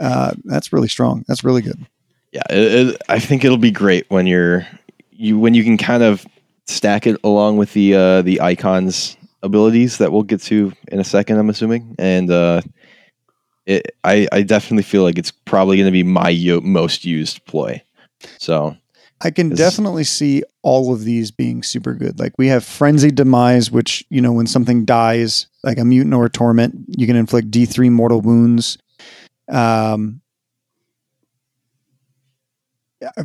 Uh, that's really strong. That's really good. Yeah. It, it, I think it'll be great when you're you when you can kind of stack it along with the uh, the icons abilities that we'll get to in a second. I'm assuming, and uh, it, I I definitely feel like it's probably going to be my yo- most used ploy. So I can definitely see all of these being super good. Like we have frenzied demise, which you know when something dies, like a mutant or a torment, you can inflict D three mortal wounds. Um,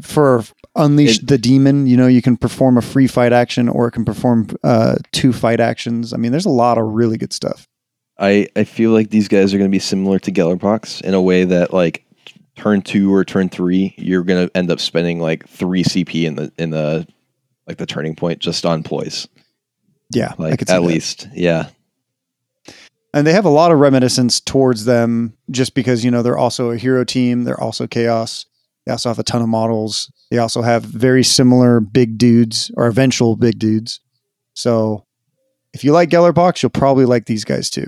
for unleash It- the demon, you know you can perform a free fight action or it can perform uh, two fight actions. I mean, there's a lot of really good stuff. I, I feel like these guys are going to be similar to Gellerpox in a way that like turn two or turn three, you're going to end up spending like three CP in the in the like the turning point just on ploys. Yeah, I Like at that. least, yeah. and they have a lot of reminiscence towards them just because you know they're also a hero team they're also chaos they also have a ton of models they also have very similar big dudes or eventual big dudes so if you like Gellerpox, you'll probably like these guys too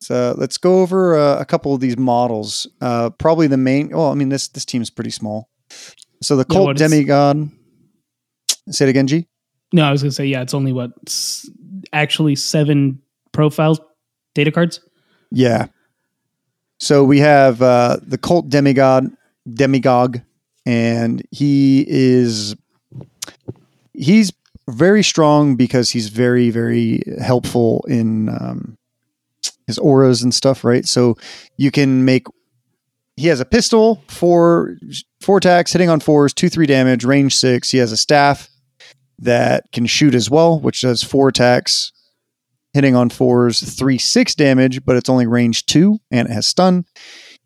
so let's go over uh, a couple of these models uh, probably the main well i mean this this team's pretty small so the Yeah, what is- demigod say it again g No, I was gonna say yeah. It's only what s- actually seven profile data cards. Yeah. So we have uh, the cult demigod, demagogue, and he is he's very strong because he's very very helpful in um, his auras and stuff, right? So you can make. He has a pistol, four four attacks, hitting on fours, two three damage, range six. He has a staff that can shoot as well, which does four attacks, hitting on fours, three six damage, but it's only range two and it has stun.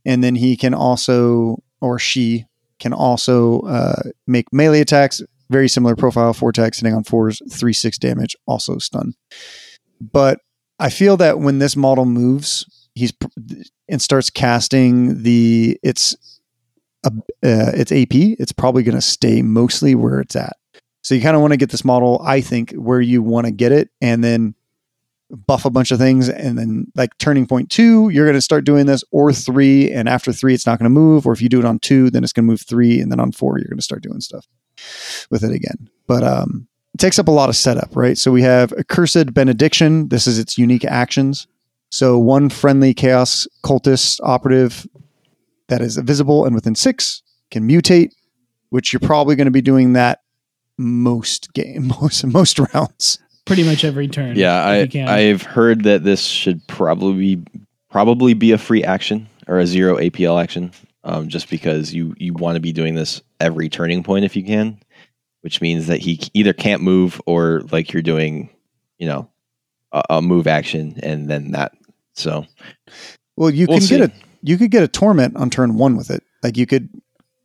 And then he can also, or she can also uh, make melee attacks, very similar profile, four attacks, hitting on fours, three six damage, also stun. But I feel that when this model moves, he's and starts casting the it's uh, it's AP, it's probably going to stay mostly where it's at. So you kind of want to get this model, I think, where you want to get it, and then buff a bunch of things, and then like turning point two, you're going to start doing this, or three, and after three, it's not going to move, or if you do it on two, then it's going to move three, and then on four, you're going to start doing stuff with it again. But um, it takes up a lot of setup, right? So we have accursed benediction. This is its unique actions. So one friendly chaos cultist operative that is visible and within six can mutate, which you're probably going to be doing that most game most most rounds. Pretty much every turn. Yeah, I you can. I've heard that this should probably be, probably be a free action or a zero APL action, um, just because you you want to be doing this every turning point if you can, which means that he either can't move or like you're doing, you know, a, a move action and then that. So Well, you We'll can see. get a you could get a torment on turn one with it. Like you could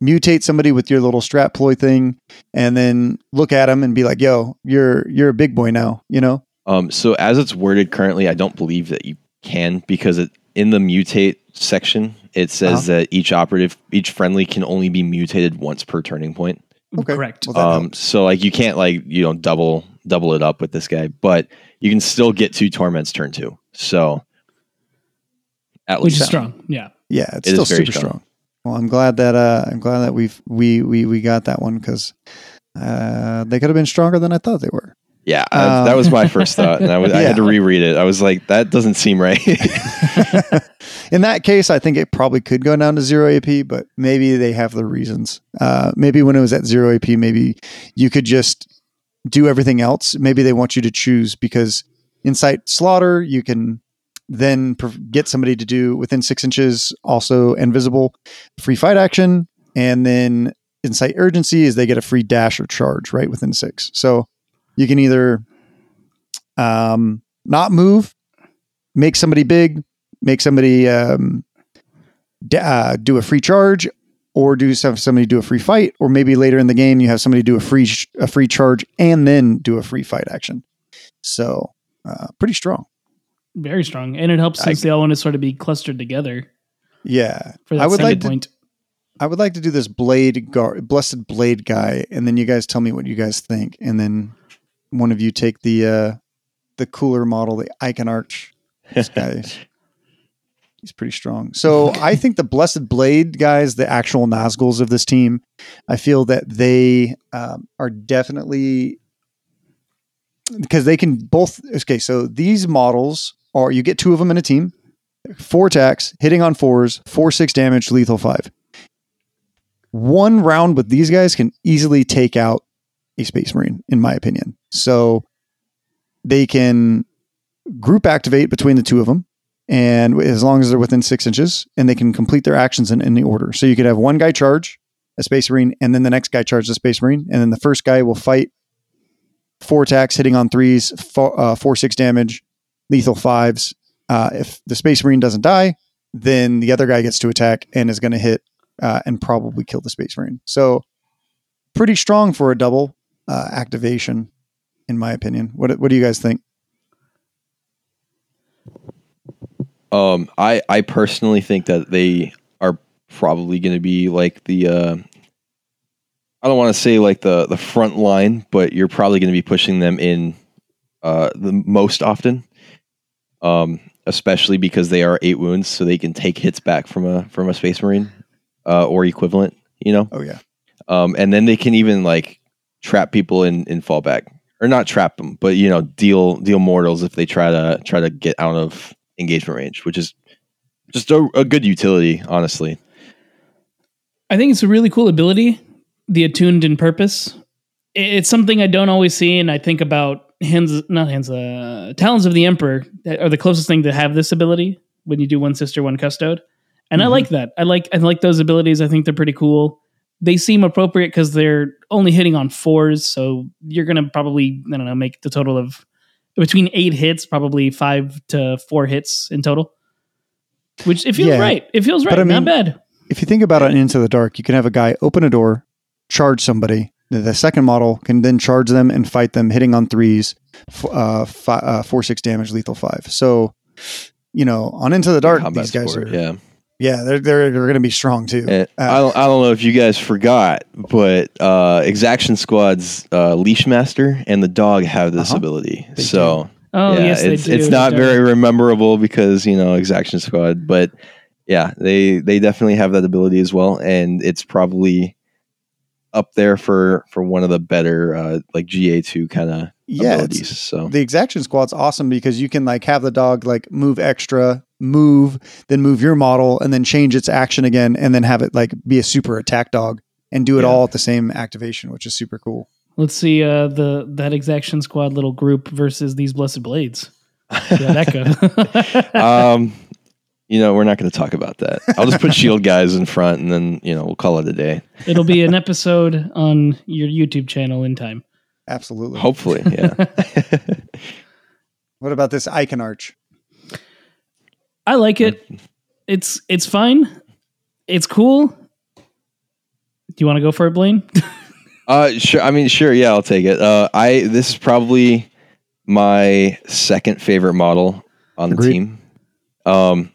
mutate somebody with your little strat ploy thing, and then look at them and be like, "Yo, you're you're a big boy now," you know. Um, so as it's worded currently, I don't believe that you can because it, in the mutate section it says Uh-huh. that each operative, each friendly can only be mutated once per turning point. Okay. Correct. Well, Um, so like you can't like you know double double it up with this guy, but you can still get two torments turn two. So at Which is strong. Yeah. Yeah, it's It still is very super strong. strong. Well, I'm glad that uh, I'm glad that we've we we we got that one because uh, they could have been stronger than I thought they were. Yeah, I- Um, that was my first thought, and I, was, I had to reread it. I was like, that doesn't seem right. In that case, I think it probably could go down to zero AP, but maybe they have the reasons. Uh, maybe when it was at zero AP, maybe you could just do everything else. Maybe they want you to choose because Incite Slaughter, you can then get somebody to do within six inches, also invisible, free fight action, and then incite Urgency is they get a free dash or charge right within six. So you can either um, not move, make somebody big, make somebody um, d- uh, do a free charge, or do some somebody do a free fight, or maybe later in the game you have somebody do a free sh- a free charge and then do a free fight action. So uh, pretty strong. Very strong. And it helps I- since they all want to sort of be clustered together Yeah, for that I would second like to. point. I would like to do this blade guard, blessed blade guy, and then you guys tell me what you guys think, and then one of you take the uh, the cooler model, the Iconarch. This guy, he's pretty strong. So I think the blessed blade guys, the actual Nazguls of this team, I feel that they um, are definitely because they can both. Okay, so these models are you get two of them in a team, four attacks, hitting on fours, four six damage, lethal five one round with these guys can easily take out a Space Marine, in my opinion. So they can group activate between the two of them, and as long as they're within six inches, and they can complete their actions in any order. So you could have one guy charge a Space Marine, and then the next guy charges a Space Marine, and then the first guy will fight four attacks, hitting on threes, four, uh, four six damage, lethal fives. Uh, if the Space Marine doesn't die, then the other guy gets to attack and is going to hit uh, and probably kill the Space Marine. So pretty strong for a double uh, activation, in my opinion. What What do you guys think? Um, I I personally think that they are probably going to be like the. Uh, I don't want to say like the the front line, but you're probably going to be pushing them in uh, the most often. Um, especially because they are eight wounds, so they can take hits back from a from a space marine uh, or equivalent. You know, Oh yeah, um, and then they can even like trap people in in fallback or not trap them, but you know deal deal mortals if they try to try to get out of engagement range, which is just a, a good utility, honestly. I think it's a really cool ability, the attuned in purpose. It's something I don't always see, and I think about hands, not hands, uh, talons of the emperor are the closest thing to have this ability when you do one sister, one custode. And I Mhm. like that. I like I like those abilities. I think they're pretty cool. They seem appropriate because they're only hitting on fours, so you're gonna probably I don't know make the total of between eight hits, probably five to four hits in total. Which it feels Yeah. right. It feels right. But I mean- not bad. if you think about it, into the dark, you can have a guy open a door, charge somebody. The the second model can then charge them and fight them, hitting on threes, uh, fi- uh, four six damage, lethal five. So, you know, on into the dark, Combat these guys support, are yeah. yeah, they're they're, they're going to be strong too. Uh, I don't I don't know if you guys forgot, but uh, Exaction Squad's uh, Leash Master and the dog have this Uh-huh. ability. They so Oh yeah, yes, they it's do. it's not do. very memorable because you know Exaction Squad, but yeah, they they definitely have that ability as well, and it's probably up there for for one of the better uh, like GA two kind of yeah, abilities. So the exaction squad's awesome because you can like have the dog like move extra, move, then move your model, and then change its action again, and then have it like be a super attack dog and do it Yeah. all at the same activation, which is super cool. Let's see uh, the that exaction squad little group versus these blessed blades. See how that go. um, you know we're not going to talk about that. I'll just put shield guys in front, and then you know we'll call it a day. It'll be an episode on your YouTube channel in time. Absolutely. Hopefully, yeah. What about this iconarch? I like it. It's it's fine. It's cool. Do you want to go for it, Blayne? Uh, sure. I mean, sure. Yeah, I'll take it. Uh, I this is probably my second favorite model on the Agreed. team. Um,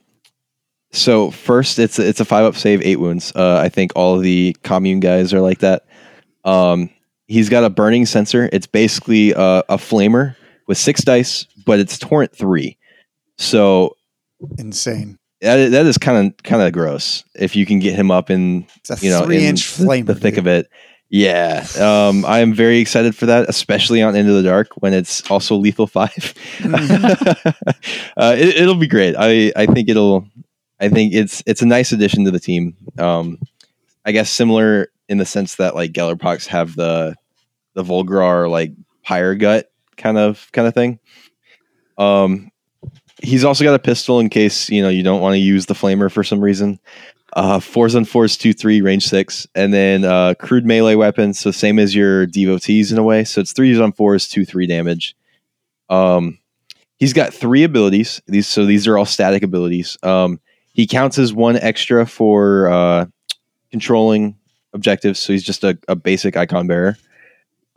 so first, it's a, it's a five up save, eight wounds. Uh, I think all of the commune guys are like that. Um, he's got a burning censer. It's basically a, a flamer with six dice, but it's torrent three. So Insane. that is, that is kind of kind of gross. If you can get him up in It's a you know, three in inch flame. the thick of it. Yeah, um, I am very excited for that, especially on Into the Dark when it's also lethal 5 uh, it, it'll be great. I I think it'll. I think it's it's a nice addition to the team. Um, I guess similar in the sense that like Gellerpox have the the Vulgrar like pyre gut kind of kind of thing. Um, he's also got a pistol in case you know you don't want to use the flamer for some reason. Uh, fours on fours, two three, range six, and then uh, crude melee weapons. So same as your devotees in a way. So it's threes on fours, two three damage. Um, he's got three abilities. These so these are all static abilities. Um, he counts as one extra for uh, controlling objectives. So he's just a, a basic icon bearer,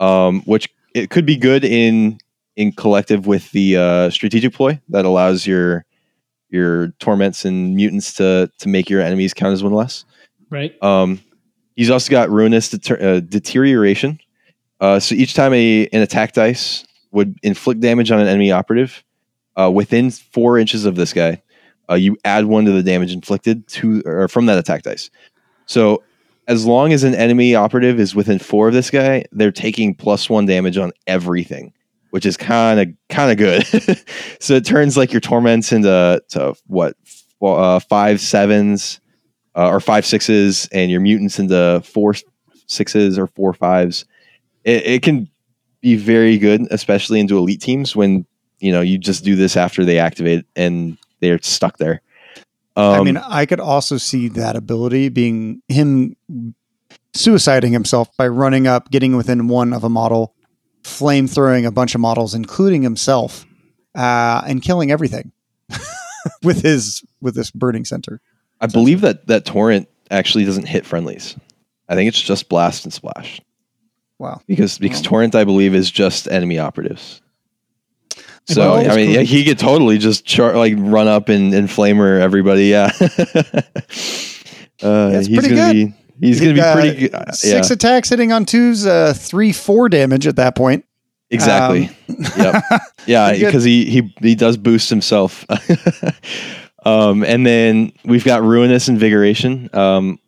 um, which it could be good in in collective with the uh, strategic ploy that allows your your torments and mutants to to make your enemies count as one less. right. Um, he's also got ruinous deter- uh, deterioration. Uh, so each time a an attack dice would inflict damage on an enemy operative uh, within four inches of this guy, uh, you add one to the damage inflicted to or from that attack dice. So as long as an enemy operative is within four of this guy, they're taking plus one damage on everything, which is kind of kind of good. so it turns like your torments into to what uh, five sevens uh, or five sixes, and your mutants into four sixes or four fives. It, it can be very good, especially into elite teams when you know you just do this after they activate and they're stuck there. Um, I mean, I could also see that ability being him suiciding himself by running up, getting within one of a model, flame throwing a bunch of models, including himself, uh, and killing everything with his with this burning censer. I believe that that torrent actually doesn't hit friendlies. I think it's just blast and splash Wow. because because torrent I believe is just enemy operatives. So I mean, yeah, he could totally just char- like run up and, and flamer everybody. Yeah, uh, That's he's pretty gonna good. be he's gonna be pretty good. Uh, Six yeah, attacks hitting on twos, uh, three four damage at that point. exactly. Um, yep. Yeah, because he he he does boost himself. um, and then we've got ruinous invigoration. Um,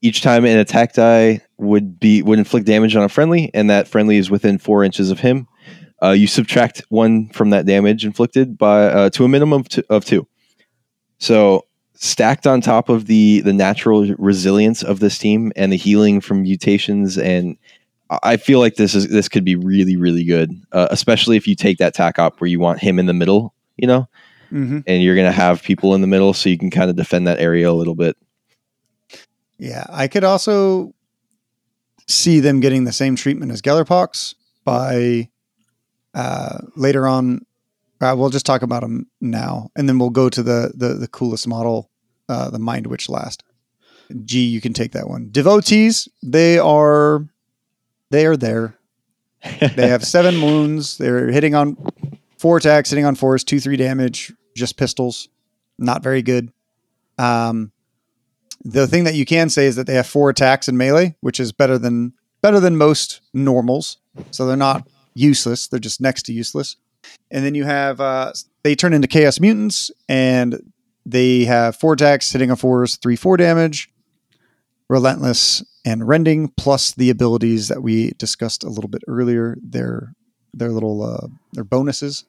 each time an attack die would be would inflict damage on a friendly, and that friendly is within four inches of him. Uh, you subtract one from that damage inflicted by uh, to a minimum of two, of two. So stacked on top of the the natural resilience of this team and the healing from mutations and I- feel like this is this could be really really good, uh, especially if you take that tac op where you want him in the middle, you know, mhm. and you're gonna have people in the middle, so you can kind of defend that area a little bit. Yeah, I could also see them getting the same treatment as Gellerpox by uh, later on. Uh, we'll just talk about them now, and then we'll go to the the, the coolest model, uh, the Mind Witch last. G, you can take that one. Devotees, they are they are there. They have seven wounds. They're hitting on four attacks, hitting on fours, two three damage, just pistols. Not very good. Um, the thing that you can say is that they have four attacks in melee, which is better than better than most normals. So they're not useless; they're just next to useless. And then you have uh, they turn into chaos mutants, and they have four attacks, hitting on fours, three four damage, relentless and rending, plus the abilities that we discussed a little bit earlier. Their their little uh, their bonuses.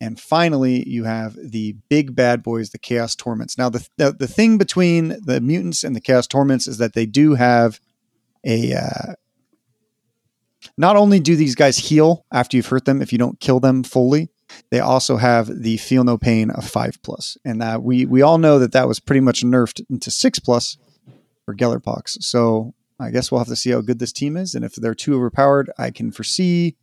And finally, you have the big bad boys, the Chaos Torments. Now, the, the the thing between the mutants and the Chaos Torments is that they do have a. Uh, not only do these guys heal after you've hurt them if you don't kill them fully, they also have the feel no pain of five plus, and uh, we we all know that that was pretty much nerfed into six plus for Gellerpox. So I guess we'll have to see how good this team is, and if they're too overpowered, I can foresee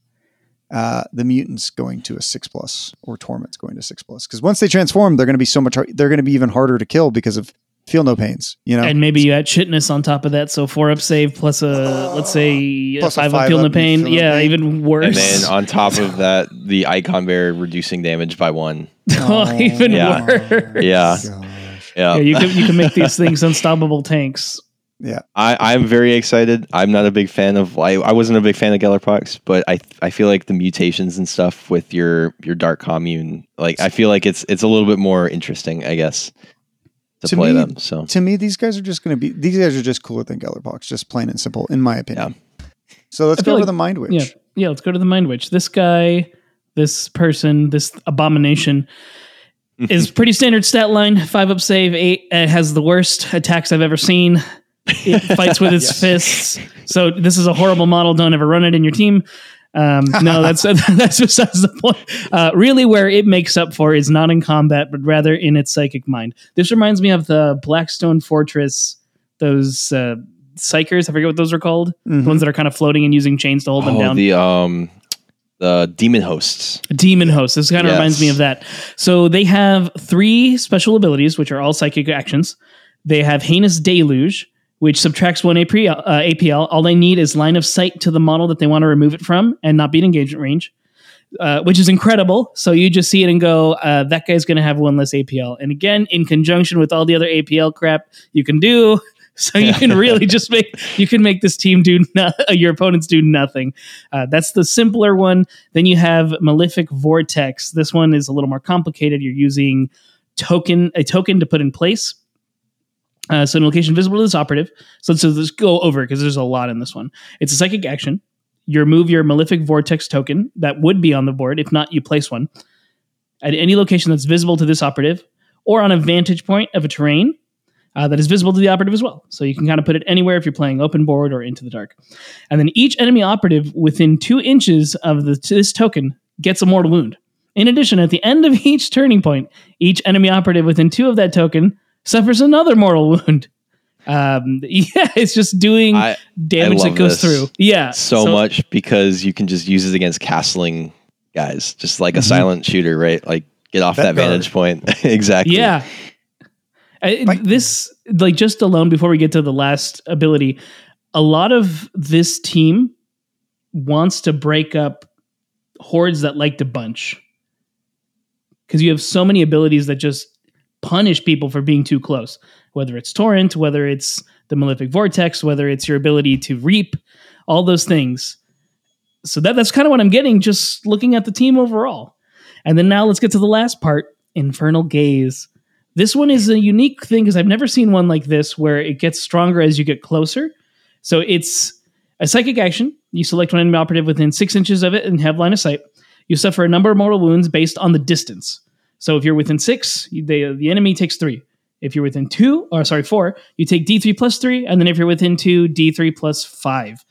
uh, the mutants going to a six plus or torments going to six plus because once they transform, they're going to be so much. They're going to be even harder to kill because of feel no pains. You know, And maybe you add chitinous on top of that. So four up save plus a let's say Plus a five, five up feel no pain. feel Yeah, pain. even worse. And then on top of that, the icon bear reducing damage by one. Oh, even Yeah. worse. Oh, yeah. Gosh. Yeah, Yeah, you can you can make these things unstoppable tanks. Yeah. I, I'm very excited. I'm not a big fan of. I, I wasn't a big fan of Gellerpox, but I I feel like the mutations and stuff with your your dark commune, like I feel like it's it's a little bit more interesting, I guess, to, To play me- them. So To me, these guys are just going to be. These guys are just cooler than Gellerpox, just plain and simple, in my opinion. So let's I go feel over like- the Mind Witch. Yeah, yeah. Let's go to the Mind Witch. This guy, this person, this abomination is pretty standard stat line. Five up save, eight uh, has the worst attacks I've ever seen. It fights with its Yes. fists. So this is a horrible model. Don't ever run it in your team. Um, no, that's that's besides the point. Uh, really, where it makes up for is not in combat, but rather in its psychic mind. This reminds me of the Blackstone Fortress. Those uh, psykers, I forget what those are called. Mhm. The ones that are kind of floating and using chains to hold them oh, down. the um the demon hosts. Demon hosts. This kind of Yes. reminds me of that. So they have three special abilities, which are all psychic actions. They have Heinous Deluge, which subtracts one APL. Uh, APL. All they need is line of sight to the model that they want to remove it from and not be in engagement range, uh, which is incredible. So you just see it and go, uh, that guy's going to have one less APL. And again, in conjunction with all the other APL crap you can do. So you can really just make you can make this team do no, your opponents do nothing. Uh, that's the simpler one. Then you have Malefic Vortex. This one is a little more complicated. You're using token a token to put in place. Uh, so an location visible to this operative. So let's just go over because there's a lot in this one. It's a psychic action. You remove your Malefic Vortex token that would be on the board. If not, you place one at any location that's visible to this operative or on a vantage point of a terrain. uh, that is visible to the operative as well. So you can kind of put it anywhere if you're playing open board or into the dark. And then each enemy operative within two inches of the, this token gets a mortal wound. In addition, at the end of each turning point, each enemy operative within two of that token suffers another mortal wound. Um, yeah, it's just doing I, damage I that goes this through. Yeah, so, much because you can just use it against castling guys, just like a Mhm. silent shooter, right? Like get off that, That vantage point. exactly. Yeah. I- Like- this like just alone before we get to the last ability, a lot of this team wants to break up hordes that like to bunch. Cuz you have so many abilities that just punish people for being too close. Whether it's torrent, whether it's the malefic vortex, whether it's your ability to reap, all those things. So that that's kind of what I'm getting just looking at the team overall. And then now let's get to the last part, Infernal Gaze. This one is a unique thing because I've never seen one like this where it gets stronger as you get closer. So it's a psychic action. You select one enemy operative within six inches of it and have line of sight. You suffer a number of mortal wounds based on the distance. So if you're within six, the, the enemy takes three. If you're within two, or sorry, four, you take D3 plus three, and then if you're within two, D3 plus five.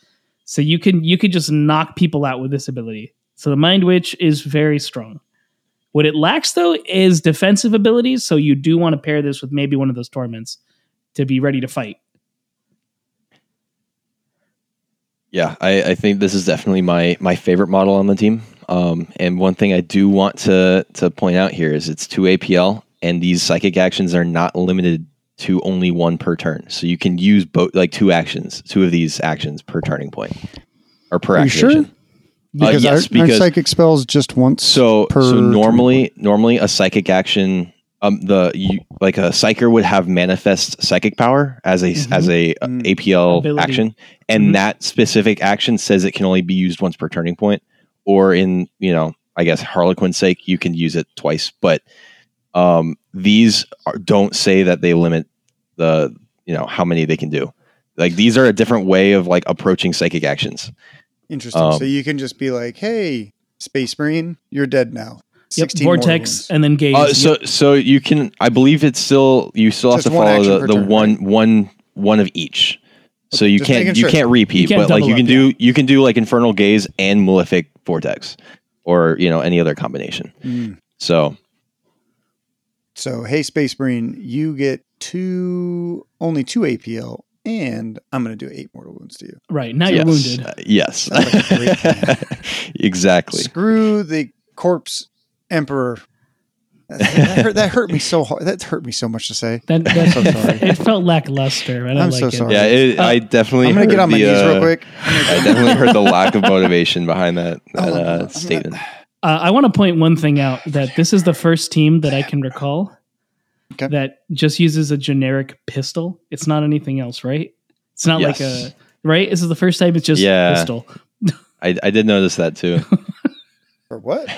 So you can you can just knock people out with this ability. So the Mind Witch is very strong. What it lacks though is defensive abilities, so you do want to pair this with maybe one of those torments to be ready to fight. Yeah, I, I think this is definitely my my favorite model on the team. Um, and one thing I do want to to point out here is it's two APL, and these psychic actions are not limited to only one per turn. So you can use both, like two actions, two of these actions per turning point, or per Are you sure? activation. Uh, Because yes, our, our because psychic spells just once. so per so turn normally normally a psychic action um the you like a psyker would have manifest psychic power as a Mhm. as a uh, Mm. APL Ability. action and Mhm. that specific action says it can only be used once per turning point or in you know I guess Harlequin's sake you can use it twice but um these are, don't say that they limit the you know how many they can do like these are a different way of like approaching psychic actions Interesting. um, so you can just be like, "Hey, Space Marine, you're dead now." Yep, vortex and then gaze. Uh, so so you can I believe it's still you still have to follow the, per the turn, one right? one one of each. So you just can't making you sure. can't repeat, You can't but like double you can up, do you can do like Infernal Gaze and Malefic Vortex, or you know any other combination. Mm. So So, hey, Space Marine, you get two, only two APL, and I'm going to do eight mortal wounds to you. right now yes, you're wounded. uh, yes, Sounds like a great plan. exactly. Screw the corpse emperor. That, that hurt, that hurt me so hard. That hurt me so much to say. That, that so sorry. it felt lackluster. I don't I'm like so it. sorry. Yeah, it, Uh, I definitely. I'm going to get on my the, knees uh, real quick. I definitely heard the lack of motivation behind that, that Oh, uh, statement. Uh, I want to point one thing out that this is the first team that I can recall Okay. that just uses a generic pistol. It's not anything else, right? It's not like a right. This is the first time it's just Yeah. pistol. I, I did notice that too. For what?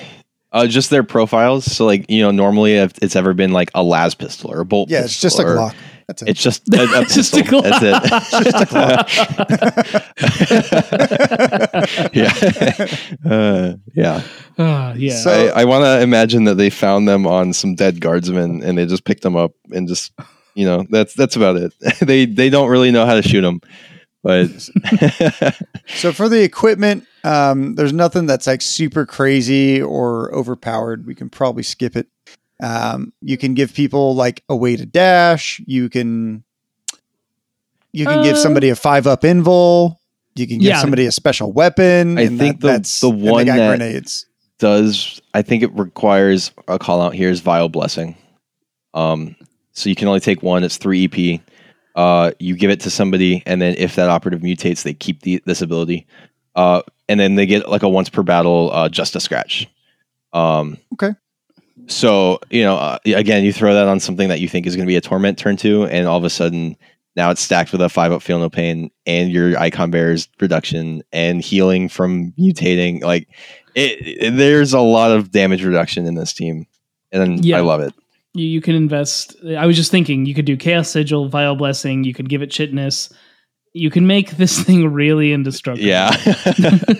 Uh, just their profiles. So, like, you know, normally if it's ever been like a las pistol or a bolt. Yeah, it's just a pistol Glock. That's it. It's just a, a It's just pistol. a Glock. That's it. yeah. Uh, yeah. Ah, yeah. So- I, I want to imagine that they found them on some dead guardsmen and they just picked them up and just, you know, that's that's about it. they they don't really know how to shoot them, but So for the equipment, um, there's nothing that's like super crazy or overpowered. We can probably skip it. Um, you can give people like a way to dash. You can you can give Uh, somebody a five up invul. You can give Yeah. somebody a special weapon. I and think the- that's the one got that- grenades. does I think it requires a call out here is vile blessing. Um, so you can only take one. It's three EP. Uh, you give it to somebody, and then if that operative mutates, they keep the, this ability. Uh, and then they get like a once per battle, uh, just a scratch. Um, Okay. So you know, uh, again, you throw that on something that you think is going to be a torment turn two, and all of a sudden now it's stacked with a five up feel no pain, and your icon bears reduction and healing from mutating. Like it, it- there's a lot of damage reduction in this team, and Yeah. I love it. You, you can invest. I was just thinking you could do Chaos Sigil, Vile Blessing. You could give it Chitinous. You can make this thing really indestructible. Yeah.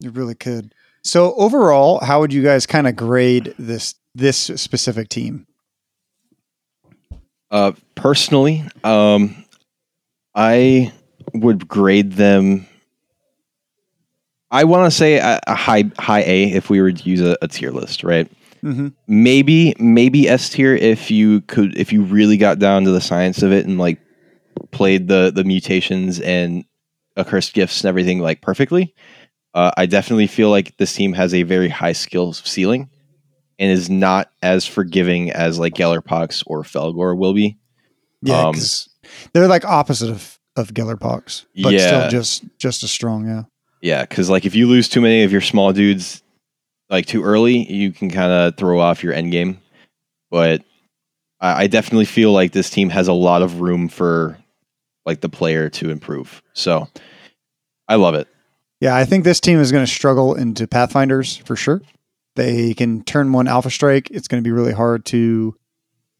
You really could. So overall, how would you guys kind of grade this this specific team? Uh, personally, um, I would grade them. I want to say a, a high high A if we were to use a, a tier list, right? Mhm. Maybe maybe S tier if you could if you really got down to the science of it and like played the the mutations and accursed gifts and everything like perfectly. Uh, I definitely feel like this team has a very high skill ceiling and is not as forgiving as like Gellerpox or Fellgor will be. Yeah, Um, they're like opposite of of Gellerpox, but Yeah. still just just as strong. Yeah. Yeah, because like if you lose too many of your small dudes like too early, you can kind of throw off your end game. But I, I definitely feel like this team has a lot of room for like the player to improve. So I love it. Yeah, I think this team is going to struggle into Pathfinders for sure. They can turn one Alpha Strike. It's going to be really hard to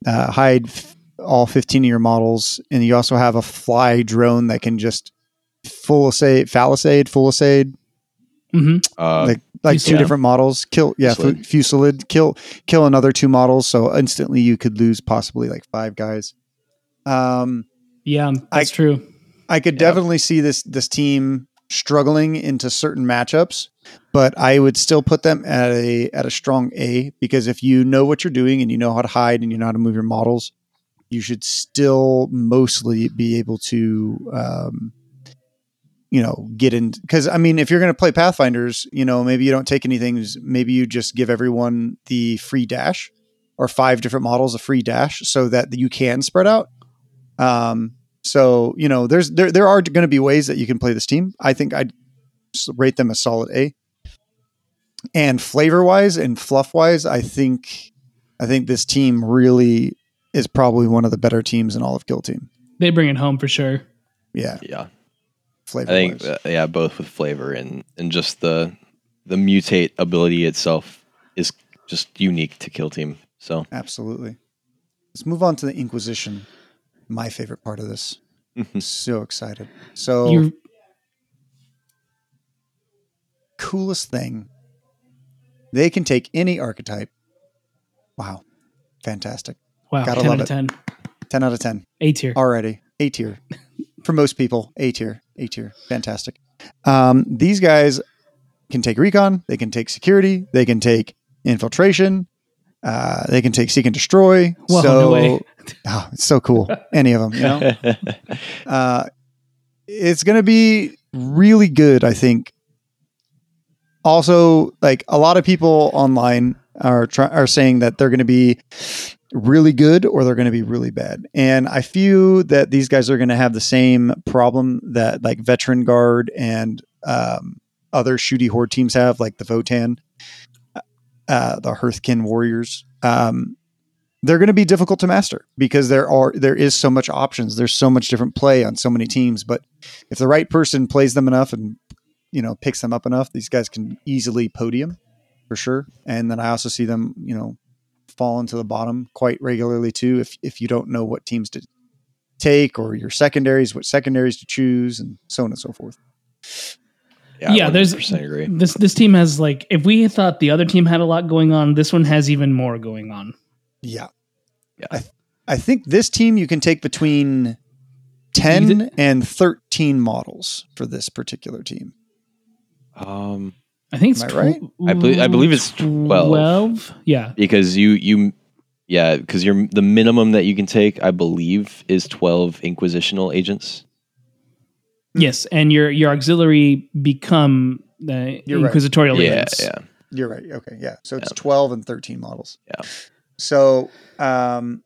uh, hide f- all 15 of your models. And you also have a fly drone that can just full assaid, phallisade, full assaid, hmm Uh, like like two Fusilid. different models. Kill, yeah, fu- Fusilid. Kill, kill another two models. So instantly you could lose possibly like five guys. Um, Yeah, that's I- true. I could Yeah. definitely see this this team struggling into certain matchups, but I would still put them at a at a strong A because if you know what you're doing and you know how to hide and you know how to move your models, you should still mostly be able to um, you know get in because I mean if you're going to play Pathfinders, you know maybe you don't take anything, maybe you just give everyone the free dash or five different models a free dash so that you can spread out. Um, so you know, there's there there are going to be ways that you can play this team. I think I'd rate them a solid A. And flavor wise and fluff wise, I think I think this team really is probably one of the better teams in all of Kill Team. They bring it home for sure. Yeah, yeah, I think uh, yeah, both with flavor and and just the the mutate ability itself is just unique to Kill Team. So absolutely. Let's move on to the Inquisition. My favorite part of this. so excited. So You're coolest thing. They can take any archetype. Wow. Fantastic. wow, Gotta ten love out of it. ten. 10 out of 10 A tier. already. A tier. For most people, A tier. A tier. Fantastic. Um, these guys can take recon, they can take security, they can take infiltration, uh, they can take seek and destroy. Whoa, so, no. Oh, it's so cool. Any of them, you know? uh, it's going to be really good, I think. Also, like a lot of people online are try- are saying that they're going to be really good or they're going to be really bad, and I feel that these guys are going to have the same problem that like Veteran Guard and um, other shooty horde teams have, like the Votan, uh, the Hearthkin Warriors. Um, they're going to be difficult to master because there are there is so much options. There's so much different play on so many teams. But if the right person plays them enough and you know picks them up enough, these guys can easily podium for sure. And then I also see them you know fall into the bottom quite regularly too. If if you don't know what teams to take or your secondaries, what secondaries to choose, and so on and so forth. yeah, Yeah, there's- 100% agree. This this team has like if we thought the other team had a lot going on, this one has even more going on. Yeah. Yeah. I, I think this team you can take between 10 You and 13 models for this particular team. Um, I think it's Am I right? I believe- I believe it's 12. 12. Yeah. because you you yeah because you're the minimum that you can take i believe is 12 inquisitional agents Yes, and your your auxiliary become the You're right. inquisitorial yeah agents. yeah You're right. Okay. Yeah. So it's Yeah. 12 and 13 models. Yeah. So, um,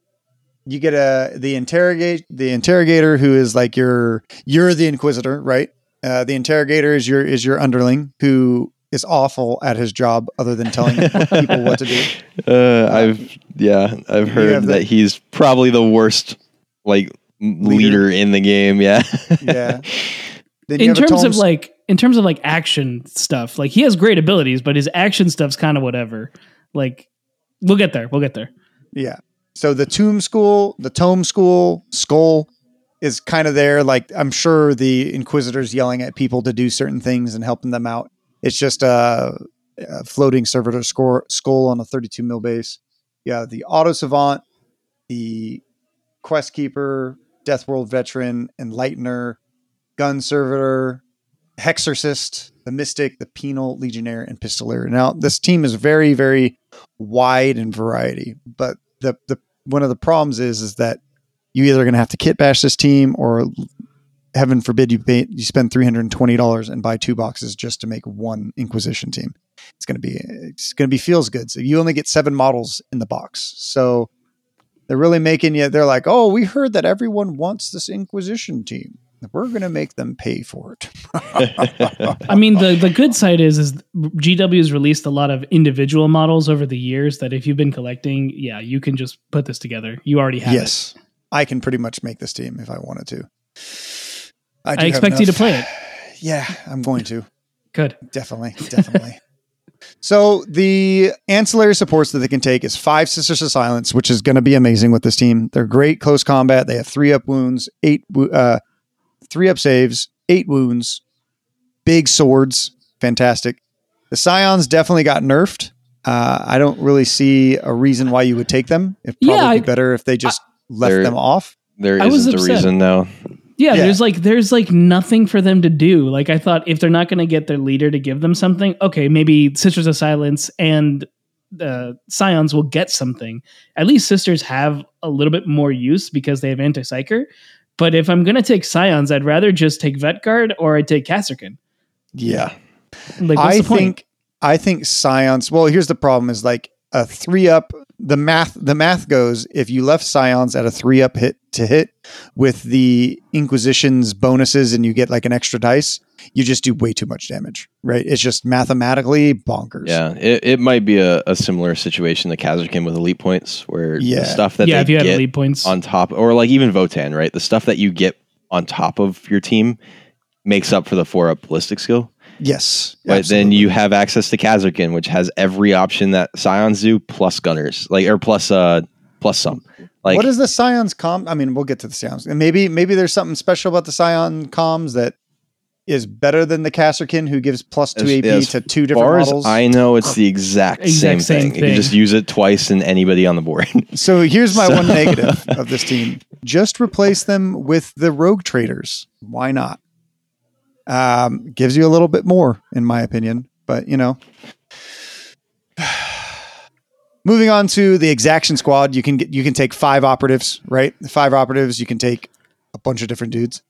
you get a the interrogate the interrogator who is like your you're the inquisitor right uh, the interrogator is your is your underling who is awful at his job other than telling people what to do uh, i've yeah i've heard have the- that he's probably the worst like Leader? leader, in the game yeah yeah then In terms of like in terms of like action stuff, like he has great abilities, but his action stuff's kind of whatever. Like we'll get there. We'll get there. Yeah. So the Tomb School, the Tome School, Skull is kind of there. Like I'm sure the Inquisitors yelling at people to do certain things and helping them out. It's just a, a floating servitor score skull on a 32 mil base. Yeah, the Auto Savant, the Quest Keeper, Death World Veteran, Enlightener, Gun Servitor, Hexorcist, the Mystic, the Penal Legionnaire, and Pistolier. Now, this team is very, very wide in variety, but the the one of the problems is is that you either going to have to kit bash this team or heaven forbid you pay, you spend $320 and buy two boxes just to make one inquisition team. It's going to be it's going to be feels good. So you only get seven models in the box. So they're really making you they're like oh we heard that everyone wants this inquisition team. We're going to make them pay for it. I mean, the the good side is is GW has released a lot of individual models over the years that if you've been collecting, yeah, you can just put this together. You already have it. yes. I can pretty much make this team if i wanted to I do have expect you to play it. yeah i'm going to Good. Definitely, definitely. so the ancillary supports that they can take is five Sisters of Silence, which is going to be amazing with this team. They're great close combat. They have three up wounds, eight uh, three up saves, eight wounds, big swords, fantastic. The Scions definitely got nerfed. Uh, I don't really see a reason why you would take them. It'd probably Yeah, I- be better if they just left them off. There I was isn't a upset. reason now. Yeah, Yeah. there's like there's like nothing for them to do. Like I thought if they're not going to get their leader to give them something, okay, maybe Sisters of Silence and uh, Scions will get something. At least Sisters have a little bit more use because they have anti-psyker. But if I'm going to take Scions, I'd rather just take Vetguard or I'd take Kasrkin. Yeah. Like I think I think Scions. Well, here's the problem: is like a three up. The math the math goes if you left Scions at a three up hit to hit with the Inquisition's bonuses, and you get like an extra dice, you just do way too much damage. Right? It's just mathematically bonkers. Yeah. It, it might be a, a similar situation to Kasrkin with elite points where Yeah. the stuff that yeah, they if you had elite points. on top or like even Votan, right? The stuff that you get on top of your team makes up for the four up ballistic skill. Yes. But then you have access to Kasrkin, which has every option that Scions do plus gunners. Like or plus uh plus some. Like what is the Scions com? I mean, we'll get to the Scions. And maybe maybe there's something special about the Scion comms that is better than the Kasrkin, who gives plus two As- AP as to two different far models. as I know, it's the exact, Exact same, same thing. You can just use it twice and anybody on the board. So here's my So- one negative of this team. Just replace them with the rogue traders. Why not? Um, gives you a little bit more, in my opinion. But you know. Moving on to the exaction squad, you can get you can take five operatives, right? Five operatives, you can take a bunch of different dudes,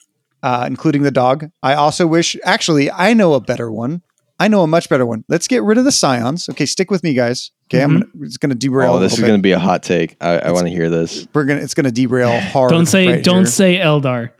uh, including the dog. I also wish actually I know a better one. I know a much better one. Let's get rid of the scions. Okay, stick with me, guys. Okay, I'm gonna, it's gonna derail. oh, a this is little gonna be a hot take. I, I want to hear this. we're gonna it's gonna derail hard. don't say right don't here. say Eldar.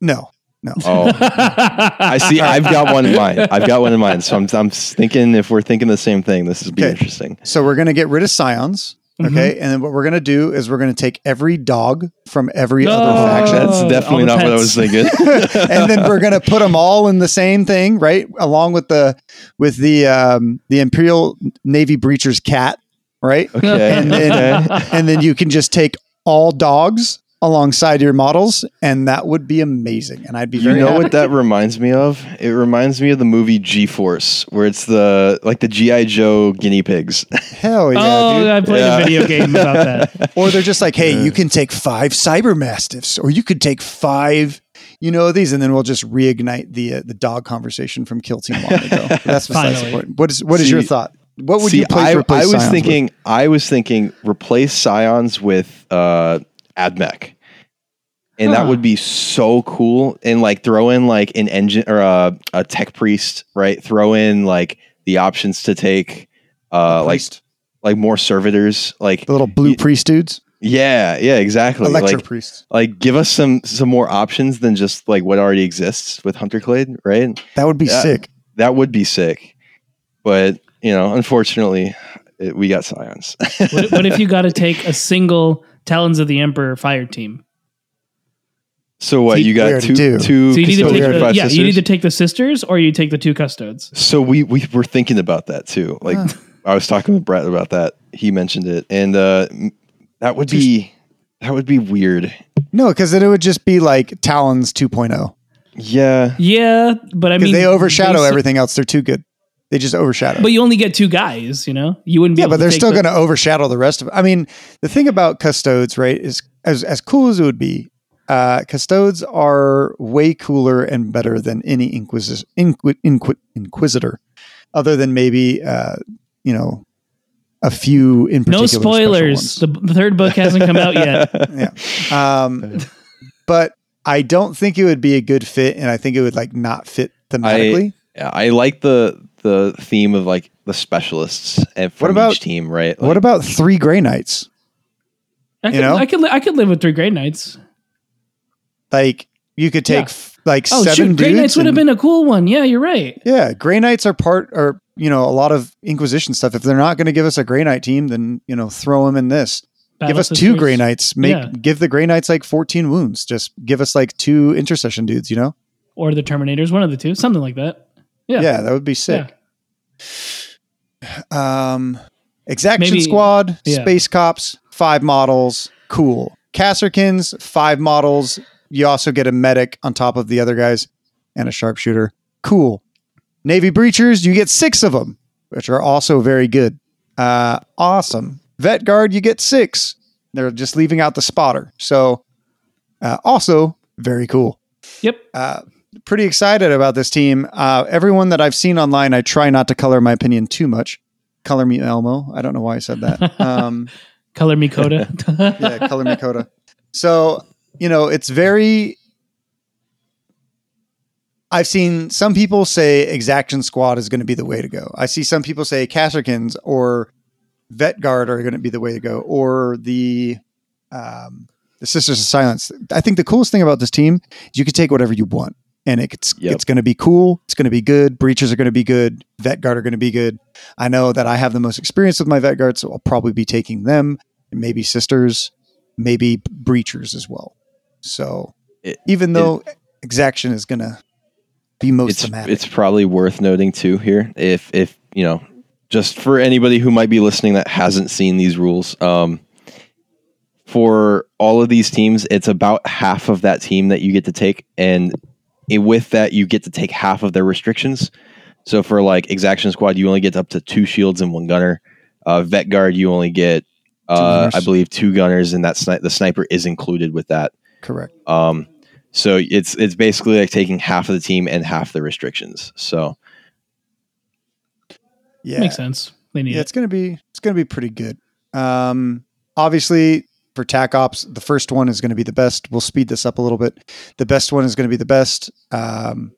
no, no. Oh, I see. I've got one in mind. I've got one in mind. So I'm, I'm thinking if we're thinking the same thing, this is be Okay. interesting. So we're gonna get rid of scions. Mm-hmm. Okay, and then what we're gonna do is we're gonna take every dog from every No. other faction, That's definitely the not what I was thinking. and then we're gonna put them all in the same thing, right? Along with the with the um, the Imperial Navy Breacher's cat, right? okay. And then okay. and then you can just take all dogs alongside your models, and that would be amazing. And I'd be You very know happy. what that reminds me of? It reminds me of the movie G Force, where it's the like the GI Joe guinea pigs. Hell yeah, oh, dude. I played Yeah. a video game about that. Or they're just like, hey, you can take five cyber mastiffs, or you could take five, you know, these, and then we'll just reignite the uh, the dog conversation from Kill Team long ago. But that's besides the Finally. point. What is what is See- your thought? What would See, you place I, replace I was Scions with? thinking, I was thinking, replace Scions with uh, Admech, and that would be so cool. And like throw in like an engine or a, a tech priest, right? Throw in like the options to take uh, like like more servitors, like the little blue y- priest dudes, yeah, yeah, exactly. electro like priests. like give us some some more options than just like what already exists with Hunter Clade, right? That would be Yeah. sick. That would be sick, but you know, unfortunately, it, we got Scions. What, what if you got to take a single Talons of the Emperor fire team? So what? You got already two, do. two. So you need to take the, five yeah, you need to sisters? take the sisters or you take the two custodes. So we we were thinking about that too. Like Huh. I was talking with Brett about that. He mentioned it, and uh, that would be that would be weird. No, because then it would just be like Talons 2.0 Yeah, Yeah, but I mean they overshadow s- everything else. They're too good. They just overshadow. But you only get two guys, you know. You wouldn't be. yeah, able but they're take still going to overshadow the rest of. I mean, the thing about custodes, right, is as as cool as it would be, uh, custodes are way cooler and better than any inquisitor, inqui, inqui, inquisitor, other than maybe uh, you know a few in No particular special spoilers. The, the third book hasn't come out yet. yeah. Um, but I don't think it would be a good fit, and I think it would like not fit thematically. Yeah, I like the the theme of like the specialists and from about- each team, right? what about three Grey Knights? I could, You know? I could, li- I could live with three Grey Knights. Like you could take Yeah. f- like Oh seven shoot, Grey Knights would have been a cool one. Yeah, you're right. Yeah, Grey Knights are part, or you know, a lot of Inquisition stuff. If they're not going to give us a Grey Knight team, then you know, throw them in this. give Battle us two Grey Knights. Make Yeah. give the Grey Knights like fourteen wounds. Just give us like two intercession dudes. You know? or the Terminators, one of the two, something like that. Yeah, Yeah, that would be sick. Um, Exaction Maybe- Squad, yeah. Space Cops, five models, cool. Kasrkins, five models. You also get a medic on top of the other guys and a sharpshooter. Cool. Navy Breachers, you get six of them, which are also very good. Uh, awesome. Vet Guard, you get six. They're just leaving out the spotter. So, uh, also very cool Yep. uh, pretty excited about this team. Uh, everyone that I've seen online, I try not to color my opinion too much. Color me Elmo. I don't know why I said that. Um, Color me Coda. yeah, color me Coda. So, you know, it's very. I've seen some people say Exaction Squad is going to be the way to go. I see some people say Kasrkins or Vet Guard are going to be the way to go, or the um, the Sisters of Silence. I think the coolest thing about this team is you can take whatever you want, and it's Yep. it's going to be cool. It's going to be good. Breachers are going to be good. Vet Guard are going to be good. I know that I have the most experience with my Vet Guard, so I'll probably be taking them. And maybe Sisters, maybe Breachers as well. So It- even though Exaction is going to be most it's thematic, it's probably worth noting too here if if you know just for anybody who might be listening that hasn't seen these rules um for all of these teams it's about half of that team that you get to take and it, with that you get to take half of their restrictions. So for like exaction squad you only get up to two shields and one gunner. Uh vet guard you only get uh i believe two gunners and that sni- the sniper is included with that correct. um, so it's it's basically like taking half of the team and half the restrictions. So Yeah, Makes sense. They need yeah, it. it's gonna be it's gonna be pretty good. Um, obviously for TAC Ops, the first one is gonna be the best. We'll speed this up a little bit. The best one is gonna be the best. Um,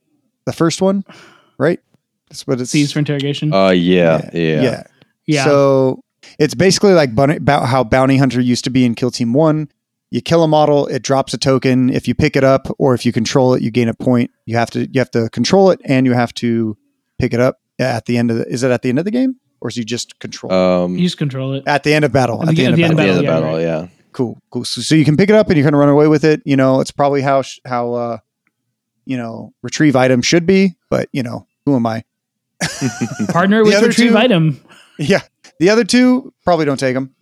the first one, right? That's what it's. Seized for interrogation. uh yeah, yeah. yeah. yeah. So it's basically like bun- about how Bounty Hunter used to be in Kill Team One. You kill a model, it drops a token. If you pick it up or if you control it, you gain a point. You have to you have to control it and you have to pick it up at the end of the. Is it at the end of the game or is you just control it? Um you just control it. at the end of battle? At At the- the end of the battle. at the end of the battle, battle, yeah, yeah. Cool, cool. So, so you can pick it up and you're going to run away with it. You know, it's probably how sh- how uh, you know retrieve item should be. But you know, who am I? Partner The with other retrieve two- item. Yeah, the other two probably don't take them.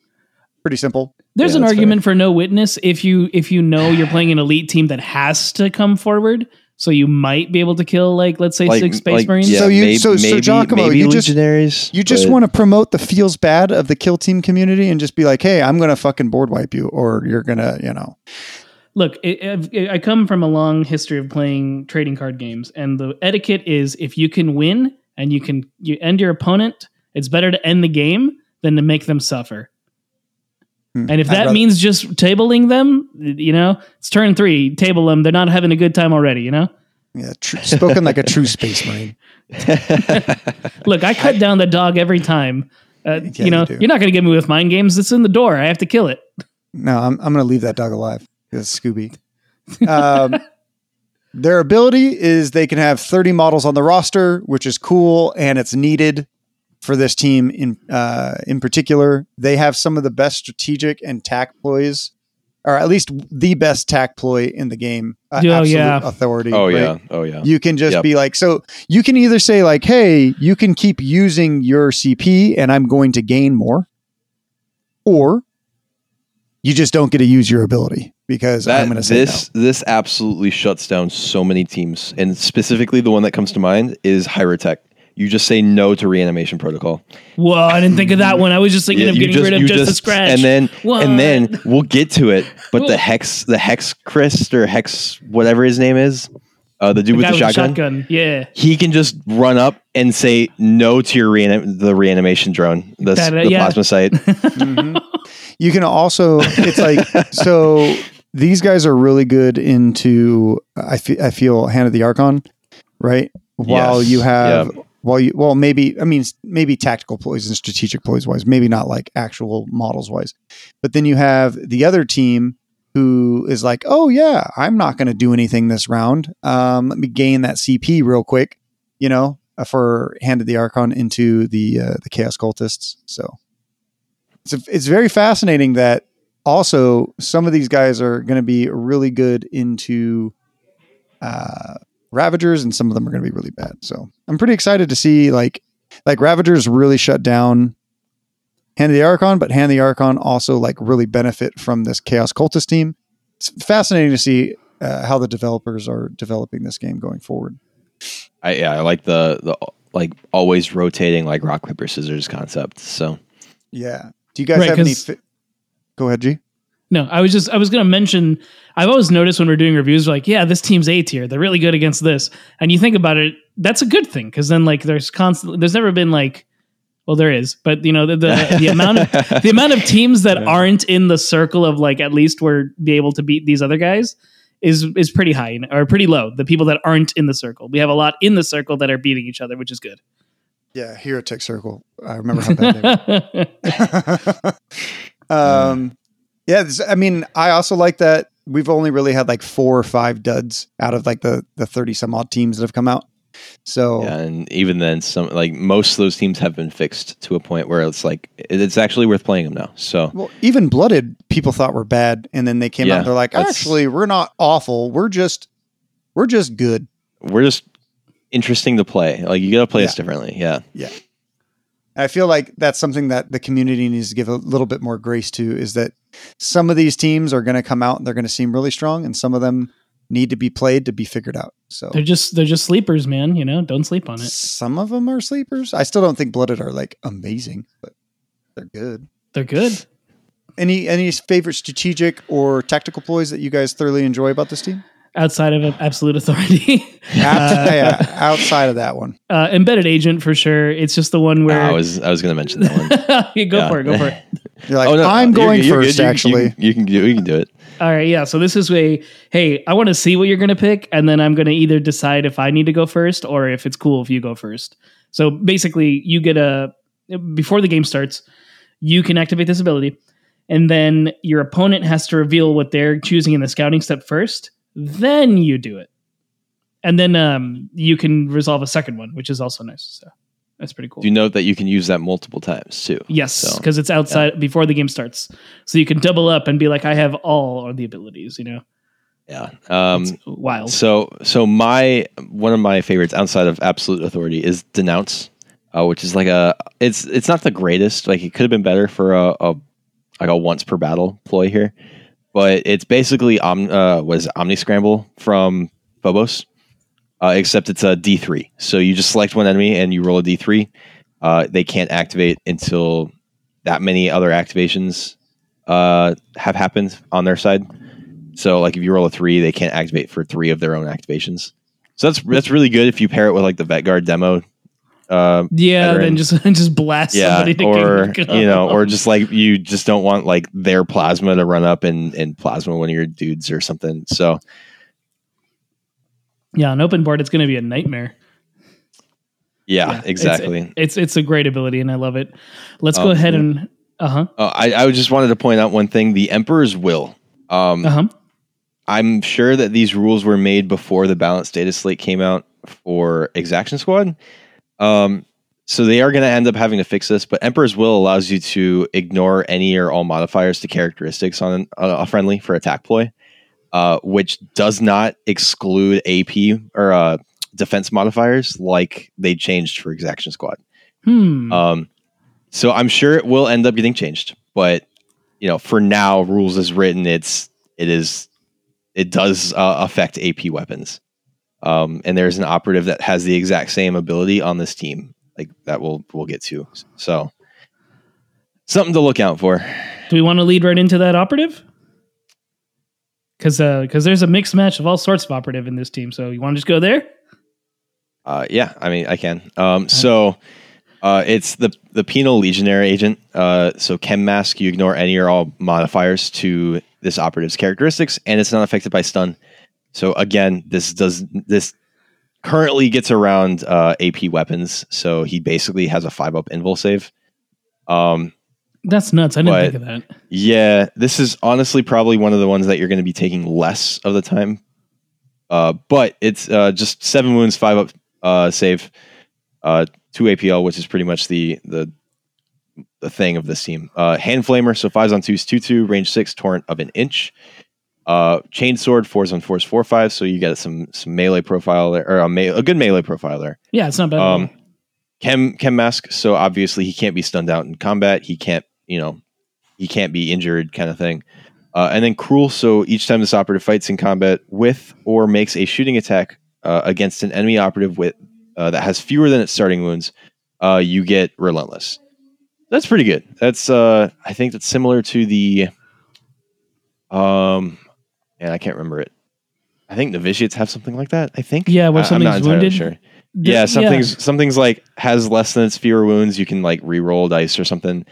Pretty simple. There's Yeah, an that's argument for no witness if you if you know you're playing an elite team that has to come forward. So you might be able to kill like let's say Like, six space like, marines. yeah, So you- maybe, so- so maybe, Giacomo, maybe you just- You just but- want to promote the feels bad of the kill team community and just be like, hey, I'm going to fucking board wipe you, or you're going to, you know. Look, it, I've- I come from a long history of playing trading card games, and the etiquette is if you can win and you can you end your opponent, it's better to end the game than to make them suffer. Hmm. And if I'd that rather- means just tabling them, you know, it's turn three, table them. They're not having a good time already, you know. Yeah, tr- spoken like a true space marine. Look, I cut down the dog every time. Uh, Yeah, you know, you you're not going to get me with mind games. It's in the door. I have to kill it. No, I'm, I'm going to leave that dog alive. It's Scooby. Um, their ability is they can have 30 models on the roster, which is cool and it's needed for this team in uh, in particular. They have some of the best strategic and tack ploys, or at least the best tack ploy in the game. Uh, Oh, absolute yeah. authority. oh right? yeah, oh yeah. You can just Yep. be like, so you can either say like, hey, you can keep using your CP and I'm going to gain more, or you just don't get to use your ability because I'm going to say this this absolutely shuts down so many teams, and specifically the one that comes to mind is Hierotek you just say no to reanimation protocol. Whoa, I didn't think of that one. I was just thinking Yeah, of you getting rid of you just, the scratch. and then What? and then we'll get to it. But the hex, the hex Chris or hex whatever his name is, uh, the dude the with the with shotgun, the shotgun. Yeah. he can just run up and say no to your reanim- the reanimation drone, the, That, uh, the yeah. Plasmacyte. Mhm. You can also, it's like, so these guys are really good into, I, fe- I feel, Hand of the Archon, right? While Yes. you have, Yep. While you, well, maybe, I mean, maybe tactical ploys and strategic ploys wise, maybe not like actual models wise. But then you have the other team who is like, oh, yeah, I'm not going to do anything this round. Um, let me gain that CP real quick, you know, uh, for Hand of the Archon into the, uh, the Chaos Cultists. So it's, it's very fascinating that also some of these guys are going to be really good into uh, Ravagers, and some of them are going to be really bad. So I'm pretty excited to see like like Ravagers really shut down Hand of the Archon, but Hand of the Archon also like really benefit from this Chaos Cultist team. It's fascinating to see uh, how the developers are developing this game going forward. I yeah, I like the the like always rotating like rock paper scissors concept. So Yeah. Do you guys Right, have any? Fi- Go ahead, G. No, I was just I was gonna mention I've always noticed when we're doing reviews, like, yeah, this team's A tier. They're really good against this. And you think about it, that's a good thing, because then like there's constantly there's never been like well, there is, but you know, the the, the amount of the amount of teams that Yeah. aren't in the circle of like at least we're be able to beat these other guys is is pretty high or pretty low. The people that aren't in the circle. We have a lot in the circle that are beating each other, which is good. Yeah, Hierotek Circle. I remember how bad they were. um, yeah, this- I mean, I also like that we've only really had like four or five duds out of like the the thirty some odd teams that have come out. So yeah, and even then, some like most of those teams have been fixed to a point where it's like it's actually worth playing them now. So well, even blooded people thought were bad, and then they came out. Yeah, and They're like, actually, we're not awful. We're just we're just good. we're just interesting to play. Like you got to play us differently. Yeah. Yeah, I feel like that's something that the community needs to give a little bit more grace to is that some of these teams are going to come out and they're going to seem really strong, and some of them need to be played to be figured out. So they're just they're just sleepers, man. You know, don't sleep on it. some of them are sleepers. I still don't think blooded are like amazing, but they're good. They're good. Any any favorite strategic or tactical ploys that you guys thoroughly enjoy about this team? Outside of absolute authority, Out- yeah, outside of that one. uh, embedded agent for sure. It's just the one where I was I was going to mention that one. you go Yeah. for it. Go for it. You're like, Oh, no, I'm you're- going you're good. first. You- you- actually, you, can do you can do it. All right, yeah. So this is a hey, I want to see what you're gonna pick, and then I'm gonna either decide if I need to go first or if it's cool if you go first. So basically, you get a before the game starts, you can activate this ability, and then your opponent has to reveal what they're choosing in the scouting step first. Then you do it, and then um, you can resolve a second one, which is also nice. So that's pretty cool. Do you note that you can use that multiple times too? Yes, So, because it's outside before the game starts, so you can double up and be like, "I have all of the abilities." You know, yeah. Um, it's wild. So so my one of my favorites outside of absolute authority is denounce, uh, which is like a it's it's not the greatest. Like it could have been better for a, a like a once per battle ploy here, but it's basically uh, was Omni Scramble from Phobos, uh, except it's a D three. So you just select one enemy and you roll a D three. Uh, they can't activate until that many other activations uh, have happened on their side. So like if you roll a three, they can't activate for three of their own activations. So that's that's really good if you pair it with like the Vet Guard demo. Uh, Yeah, veteran. then just just blast yeah, somebody to or you know, or just like you just don't want like their plasma to run up and and plasma one of your dudes or something. So yeah, on open board it's going to be a nightmare. yeah, Yeah, exactly. It's, it's a great ability and I love it. Let's go Um, ahead and uh huh Uh, I I just wanted to point out one thing: the Emperor's Will. Um, uh huh. I'm sure that these rules were made before the balanced data slate came out for Exaction Squad. Um, so they are going to end up having to fix this, but Emperor's Will allows you to ignore any or all modifiers to characteristics on a, a friendly for attack ploy, uh, which does not exclude AP or uh, defense modifiers like they changed for Exaction Squad. Hmm. Um, so I'm sure it will end up getting changed, but you know, for now, rules as written, it's it is it does uh, affect AP weapons. Um, and there's an operative that has the exact same ability on this team, like that we'll we'll get to. So something to look out for. Do we want to lead right into that operative? Because uh because there's a mixed match of all sorts of operative in this team. So you want to just go there? Uh, yeah, I mean, I can. Um, so uh, it's the the penal legionary agent. Uh, so chem mask, you ignore any or all modifiers to this operative's characteristics, and it's not affected by stun. So again, this does this currently gets around uh, AP weapons. So he basically has a five up invul save. Um, That's nuts. I didn't think of that. yeah, this is honestly probably one of the ones that you're going to be taking less of the time. Uh, but it's uh, just seven wounds, five up uh, save, uh, two APL, which is pretty much the the the thing of this team. Uh, hand flamer, so fives on twos, two two, range six, torrent of an inch. Uh, chain sword, fours on fours, four five. So you get some some melee profile there, or a, me- a good melee profile there. Yeah, it's not bad. Um. Chem Chem Mask. So obviously he can't be stunned out in combat. He can't, you know, he can't be injured, kind of thing. Uh, and then Cruel. So each time this operative fights in combat with or makes a shooting attack uh, against an enemy operative with uh, that has fewer than its starting wounds, uh, you get Relentless. That's pretty good. That's uh, I think that's similar to the, um, and I can't remember it. I think novitiates have something like that. I think. Yeah, where I- something's wounded. Sure. Th- Yeah, something's something's like has less than its fewer wounds. You can like re-roll dice or something.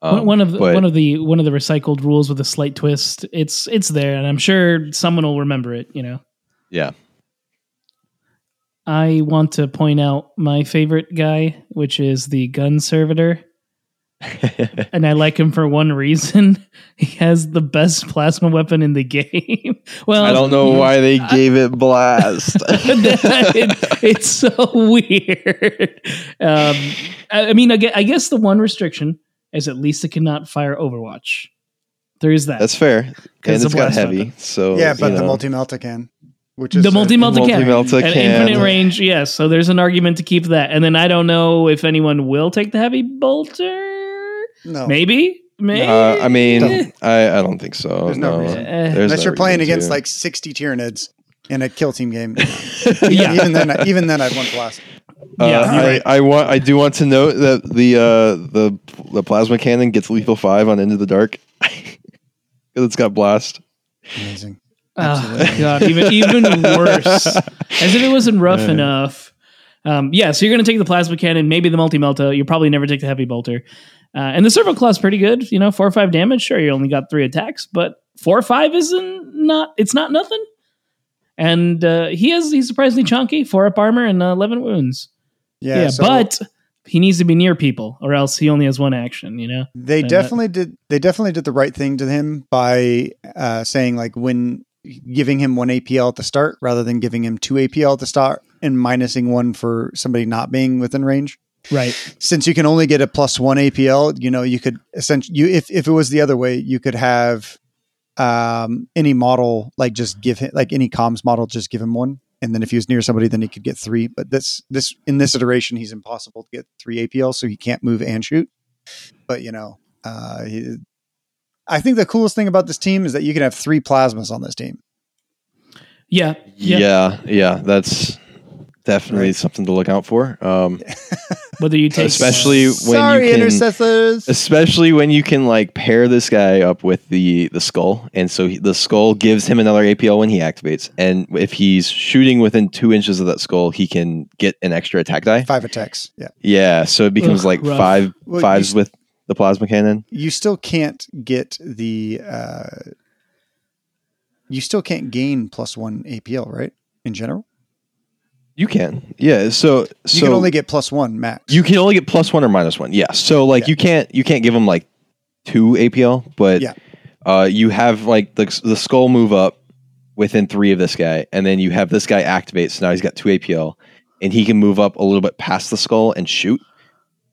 One- Um, one of the, but- one of the one of the recycled rules with a slight twist. It's it's there, and I'm sure someone will remember it. You know, yeah, I want to point out my favorite guy, which is the gun servitor, and I like him for one reason. He has the best plasma weapon in the game. well, I don't know why they gave it blast. It- it's so weird. Um, I, I mean, I guess, I guess the one restriction is at least it cannot fire Overwatch. There is that. That's fair, and Because it's of got heavy. weapon. So yeah, but the know. multi melta can, which is the multi melta can, Multi-melta at can. infinite range. Yes, so there's an argument to keep that. And then I don't know if anyone will take the heavy bolter. No. Maybe, maybe. Uh, I mean, Don't. I, I don't think so. There's no no. reason. Eh, There's Unless no you're playing reason against to. like 60 Tyranids in a kill team game. Yeah. even then, even then, I'd want blast. Uh, Yeah, you're I, right. I want. I do want to note that the uh, the the plasma cannon gets lethal five on Into the Dark because it's got blast. Amazing. Oh god, even even worse. As if it wasn't rough enough. Um, yeah, so you're going to take the plasma cannon, maybe the multi melta. You'll probably never take the heavy bolter. Uh, and the servo claw's pretty good. You know, four or five damage. Sure, you only got three attacks, but four or five isn't not. It's not nothing. And uh, he has he's surprisingly chunky, four up armor and uh, eleven wounds. Yeah, Yeah, so but he needs to be near people, or else he only has one action. You know. they and that- definitely did. They definitely did the right thing to him by uh, saying like when giving him one APL at the start rather than giving him two APL at the start and minusing one for somebody not being within range. Right. since you can only get a plus one APL, you know, you could essentially you if if it was the other way, you could have um any model like just give him like any comms model just give him one. And then if he was near somebody, then he could get three. But this this in this iteration, he's impossible to get three APL, so he can't move and shoot. But you know, uh he, I think the coolest thing about this team is that you can have three plasmas on this team. Yeah. Yeah, yeah, that's definitely something to look out for. Um, Whether you take especially when Sorry, you can, intercessors. especially when you can like pair this guy up with the the skull, and so he, the skull gives him another APL when he activates, and if he's shooting within two inches of that skull, he can get an extra attack die. Five attacks. Yeah. Yeah, so it becomes Ugh, like rough. five Well, fives you- with the plasma cannon. you still can't get the uh you still can't gain plus one APL, right? In general, You can, yeah. So you can only get plus one max. you can only get plus one or minus one. Yeah. So like Yeah. you can't you can't give him like two APL, but Yeah. uh, you have like the the skull move up within three of this guy, and then you have this guy activate. So now he's got two APL, and he can move up a little bit past the skull and shoot,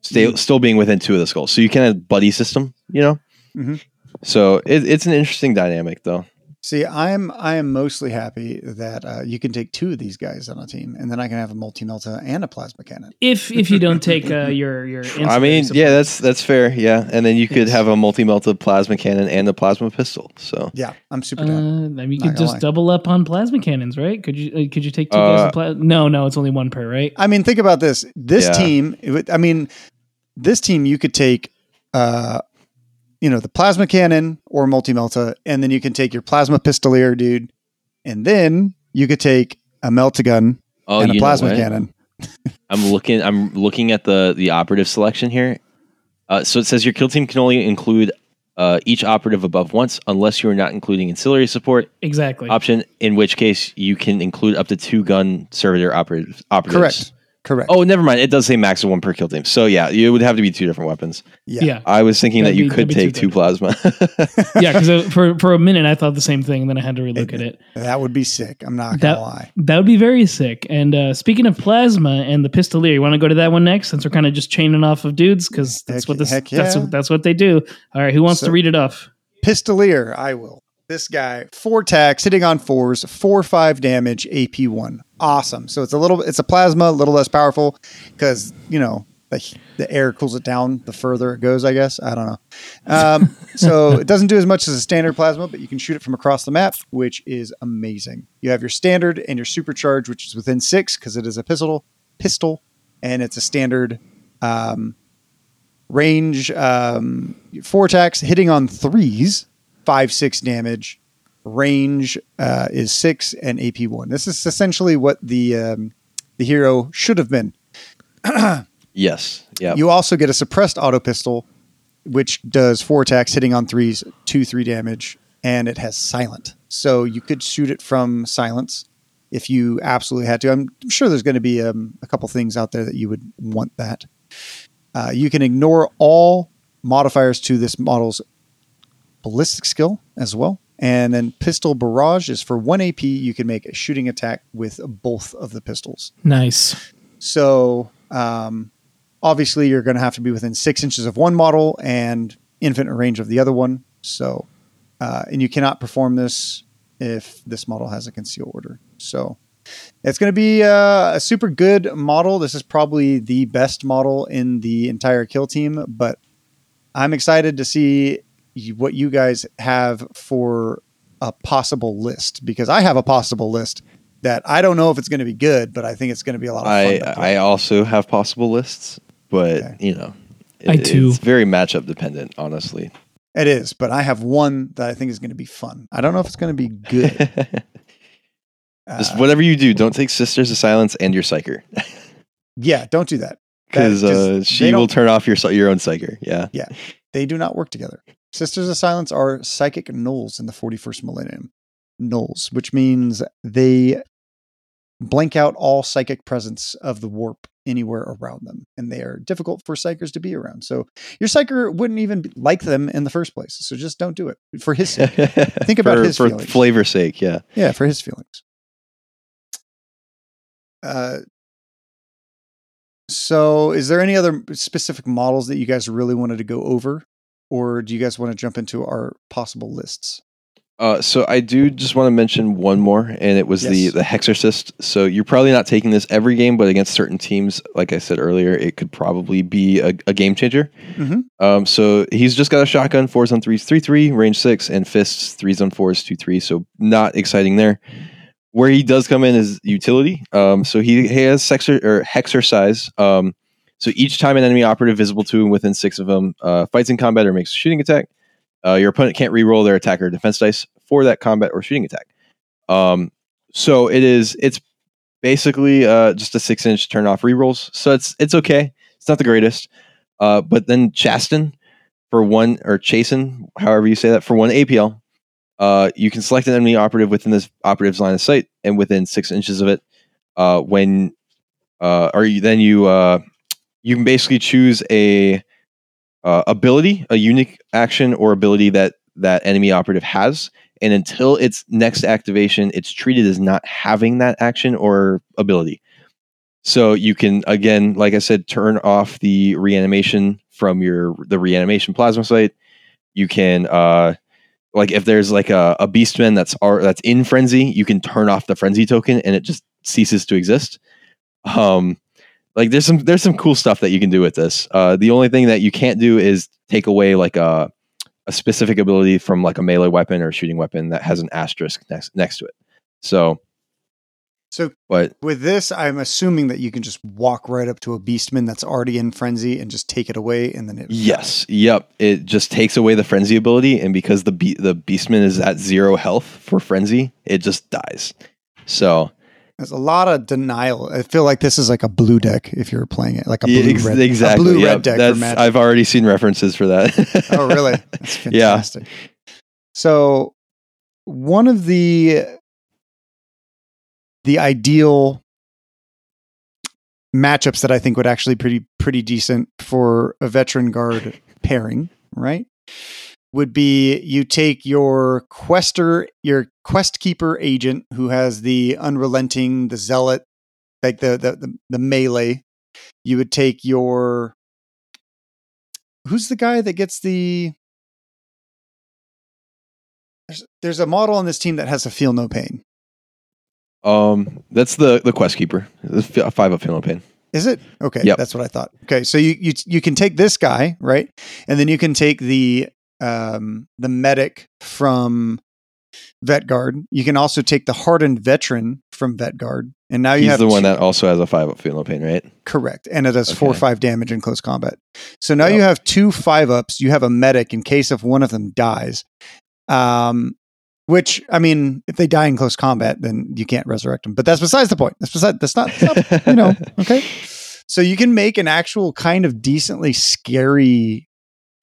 stay Mm-hmm. still being within two of the skulls. So you can have buddy system, you know. Mhm. So it, it's an interesting dynamic, though. See, I'm I am mostly happy that uh, you can take two of these guys on a team, and then I can have a multi melta and a plasma cannon. If if you don't take uh, your your I mean, support. yeah, that's that's fair. Yeah, and then you could Yes. have a multi-melted plasma cannon and a plasma pistol. So Yeah, I'm super Uh, down. I mean, you Not could just lie. double up on plasma cannons, right? Could you uh, could you take two guys? Uh, in pla- no, no, it's only one per, right? I mean, think about this. This Yeah. team, I mean, this team, you could take, uh, you know, the plasma cannon or multi melta, and then you can take your plasma pistolier, dude, and then you could take a melta gun oh, and a you plasma cannon. I'm looking. I'm looking at the the operative selection here. Uh, so it says your kill team can only include uh, each operative above once, unless you are not including ancillary support Exactly. option. In which case, you can include up to two gun servitor operatives. operatives. Correct. Correct. Oh, never mind. It does say max of one per kill team. So yeah, it would have to be two different weapons. yeah. yeah, I was thinking That'd that you be- could take too two plasma. yeah. Because for for a minute I thought the same thing, and then I had to relook at it. That would be sick. I'm not That- gonna lie. That would be very sick. And uh, speaking of plasma and the pistolier, you want to go to that one next, since we're kind of just chaining off of dudes, because that's Heck- what this heck that's that's what they do. All right, who wants So- to read it off? Pistolier, I will. This guy, four attacks, hitting on fours, four five damage, AP one. Awesome. So it's a little, it's a plasma, a little less powerful because you know the the air cools it down the further it goes. I guess I don't know. Um, so it doesn't do as much as a standard plasma, but you can shoot it from across the map, which is amazing. You have your standard and your supercharge, which is within six because it is a pistol, pistol, and it's a standard. Um, range um, four attacks hitting on threes five six damage. Range uh, is six and ap one. This is essentially what the um, the hero should have been. Yes. Yeah. you also get a suppressed auto pistol which does four attacks hitting on threes two three damage and it has silent. So you could shoot it from silence if you absolutely had to. I'm sure there's going to be um, a couple things out there that you would want that. Uh, you can ignore all modifiers to this model's ballistic skill as well. And then pistol barrage is for one AP. You can make a shooting attack with both of the pistols. Nice. So um, obviously, you're going to have to be within six inches of one model and infinite range of the other one. So, uh, and you cannot perform this if this model has a conceal order. So, it's going to be uh, a super good model. This is probably the best model in the entire kill team, but I'm excited to see you- what you guys have for a possible list because I have a possible list that I don't know if it's going to be good, but I think it's going to be a lot of fun. I. I also have possible lists, but Okay. you know, I too. It's very matchup dependent, honestly. It is, but I have one that I think is going to be fun. I don't know if it's going to be good. Just Uh, whatever you do, don't take Sisters of Silence and your Psyker yeah, don't do that. because uh, she will turn off your your own Psyker. Yeah. Yeah. They do not work together. Sisters of Silence are psychic nulls in the 41st millennium. Nulls, which means they blank out all psychic presence of the warp anywhere around them, and they are difficult for psykers to be around. So your psyker wouldn't even like them in the first place. So just don't do it for his sake. Think about for, his for feelings. flavor's sake. Yeah. Yeah, for his feelings. Uh, so, is there any other specific models that you guys really wanted to go over, or do you guys want to jump into our possible lists? Uh, so I do just want to mention one more, and it was the Yes. the Hexorcist. So you're probably not taking this every game, but against certain teams, like I said earlier, it could probably be a, a game changer. Mhm. Um, so he's just got a shotgun, fours on threes, three three, range six, and fists, threes on fours, two three. So not exciting there. Where he does come in is utility. Um, so he, he has sexer or hexercise. Um, so each time an enemy operative visible to him within six of them uh, fights in combat or makes a shooting attack, uh, your opponent can't re-roll their attack or defense dice for that combat or shooting attack. Um, so it is it's basically uh, just a six inch turn off re-rolls. So it's it's okay. It's not the greatest. Uh, but then Chasten for one or Chasen, however you say that, for one APL, uh, you can select an enemy operative within this operative's line of sight and within six inches of it. Uh, when or you, then you you can basically choose a uh, ability, a unique action or ability that that enemy operative has, and until its next activation, it's treated as not having that action or ability. So you can again, like I said, turn off the reanimation from your the reanimation Plasmacyte. You can uh, like if there's like a, a beastman that's ar- that's in frenzy, you can turn off the frenzy token and it just ceases to exist. Um, like there's some there's some cool stuff that you can do with this. Uh, the only thing that you can't do is take away like a a specific ability from like a melee weapon or a shooting weapon that has an asterisk next next to it. So, So but with this, I'm assuming that you can just walk right up to a beastman that's already in frenzy and just take it away, and then it. Yes. Yep. It just takes away the frenzy ability, and because the be- the beastman is at zero health for frenzy, it just dies. So There's a lot of denial. I feel like this is like a blue deck if you're playing it, like a blue Yeah, ex- red, exactly. a blue yep, red deck for that's-. I've already seen references for that. oh, really? That's Yeah. So, one of the the ideal matchups that I think would actually pretty pretty decent for a veteran guard pairing, right? Would be you take your quester, your quest keeper agent who has the unrelenting, the zealot, like the the the, the melee. You would take your who's the guy that gets the there's, there's a model on this team that has to feel no pain. um, that's the the quest keeper. The five up feeling pain. Is it? Okay, Yep. that's what I thought. Okay, so you you you can take this guy, right? And then you can take the um the medic from Vetguard. You can also take the hardened veteran from Vetguard. And now you He's have the one that also has a five up feeling pain, right? correct. And it does four or five damage in close combat. So now Yep. you have two five ups. You have a medic in case if one of them dies. Um which I mean, if they die in close combat, then you can't resurrect them. But that's besides the point. That's beside that's not you know, okay. So you can make an actual kind of decently scary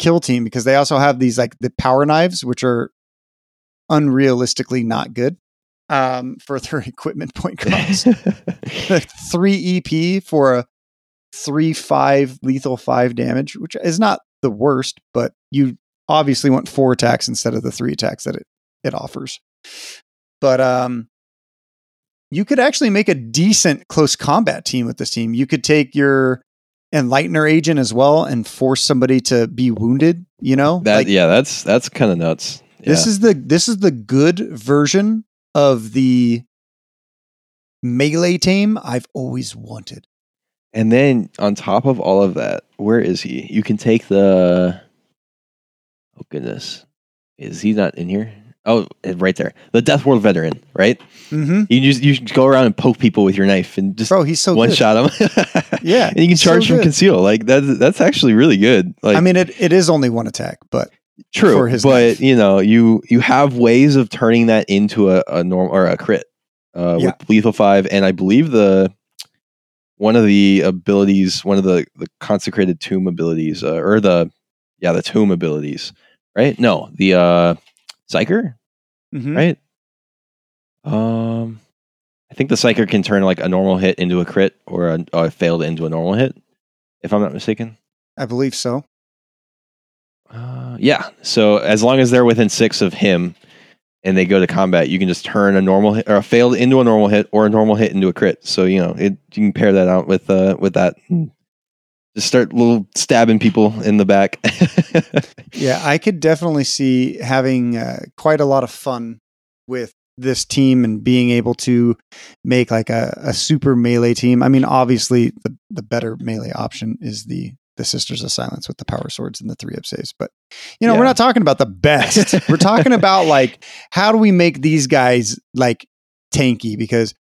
kill team because they also have these like the power knives, which are unrealistically not good um, for their equipment point cost. Like three EP for a three five lethal five damage, which is not the worst, but you obviously want four attacks instead of the three attacks that it, it offers. But um you could actually make a decent close combat team with this team. You could take your enlightener agent as well and force somebody to be wounded, you know? that Like, yeah, that's that's kind of nuts. this is the this is the good version of the melee tame I've always wanted. And then on top of all of that, where is he? You can take the. Oh goodness, is he not in here? Oh, right there, the Death World veteran, right? Mm-hmm. You just you go around and poke people with your knife and just Bro, he's so one good. shot them. Yeah, and you can so charge from good. conceal. Like that's that's actually really good. Like I mean, it, it is only one attack, but true, for his but knife. you know you you have ways of turning that into a, a norm or a crit uh, Yeah. with lethal five, and I believe the one of the abilities, one of the the consecrated tomb abilities, uh, or the yeah the tomb abilities, right? No, the uh, psyker, Mhm. right? Um, I think the psyker can turn like a normal hit into a crit or a, a failed into a normal hit, if I'm not mistaken. I believe so. Uh, yeah. So as long as they're within six of him and they go to combat, you can just turn a normal hit or a failed into a normal hit or a normal hit into a crit. So you know it, you can pair that out with uh with that. Just start little stabbing people in the back. Yeah, I could definitely see having uh, quite a lot of fun with this team and being able to make like a, a super melee team. I mean, obviously, the, the better melee option is the the Sisters of Silence with the power swords and the three up saves. But you know, we're not talking about the best. we're talking about like how do we make these guys like tanky? Because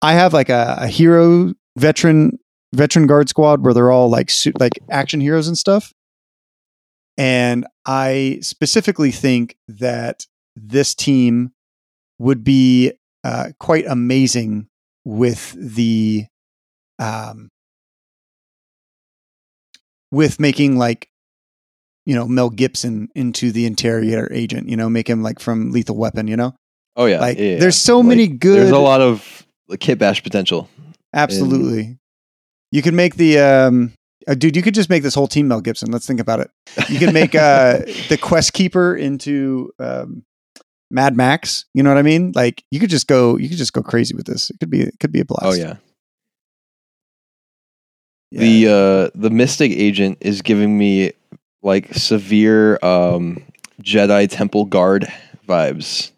I have like a, a hero veteran veteran guard squad where they're all like su- like action heroes and stuff. And I specifically think that this team would be uh, quite amazing with the um, with making like you know Mel Gibson into the interrogator agent. You know, make him like from Lethal Weapon. You know, oh yeah, like yeah, yeah. there's so Like, many good. There's a lot of like, kit bash potential. Absolutely. You could make the um uh, dude, you could just make this whole team Mel Gibson. Let's think about it. You could make uh the quest keeper into um Mad Max. You know what I mean? Like you could just go you could just go crazy with this. It could be it could be a blast. Oh yeah. Yeah. The uh the mystic agent is giving me like severe um Jedi Temple Guard vibes.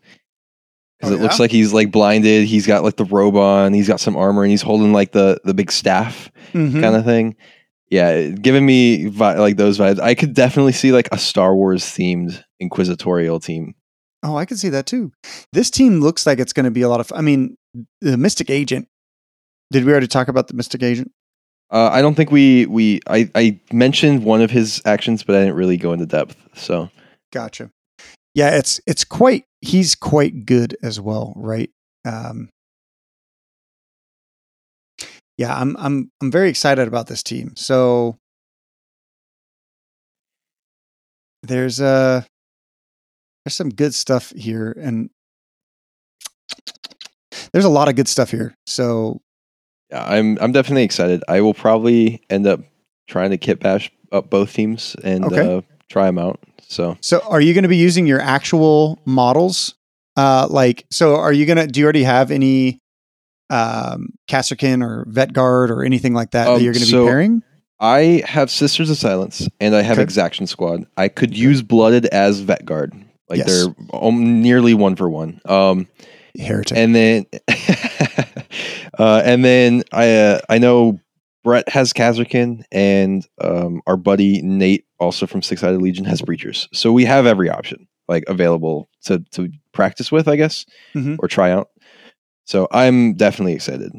Because Oh, it looks like he's like blinded. He's got like the robe on. He's got some armor, and he's holding like the the big staff Mhm. kind of thing. Yeah, giving me vi- like those vibes. I could definitely see like a Star Wars themed inquisitorial team. Oh, I could see that too. This team looks like it's going to be a lot of. I mean, the Mystic Agent. Did we already talk about the Mystic Agent? Uh, I don't think we we I, I mentioned one of his actions, but I didn't really go into depth. So Gotcha. Yeah, it's it's quite. He's quite good as well, right? Um, yeah, I'm I'm I'm very excited about this team. So there's uh there's some good stuff here, and there's a lot of good stuff here. So yeah, I'm I'm definitely excited. I will probably end up trying to kit bash up both teams and Okay. uh, try them out. So So are you going to be using your actual models? Uh, like, so are you going to, do you already have any, um, Kasrkin or Vetguard or anything like that that Um, you're going to so- be pairing? I have Sisters of Silence and I have Okay. Exaction Squad. I could use Blooded as Vet Guard. Like Yes. they're um, nearly one for one. Um, Heretic. and then uh, and then I uh, I know Brett has Kasrkin and um, our buddy Nate also from Six Sided Legion has Breachers. So we have every option like available to to practice with, I guess, Mhm. or try out. So I'm definitely excited.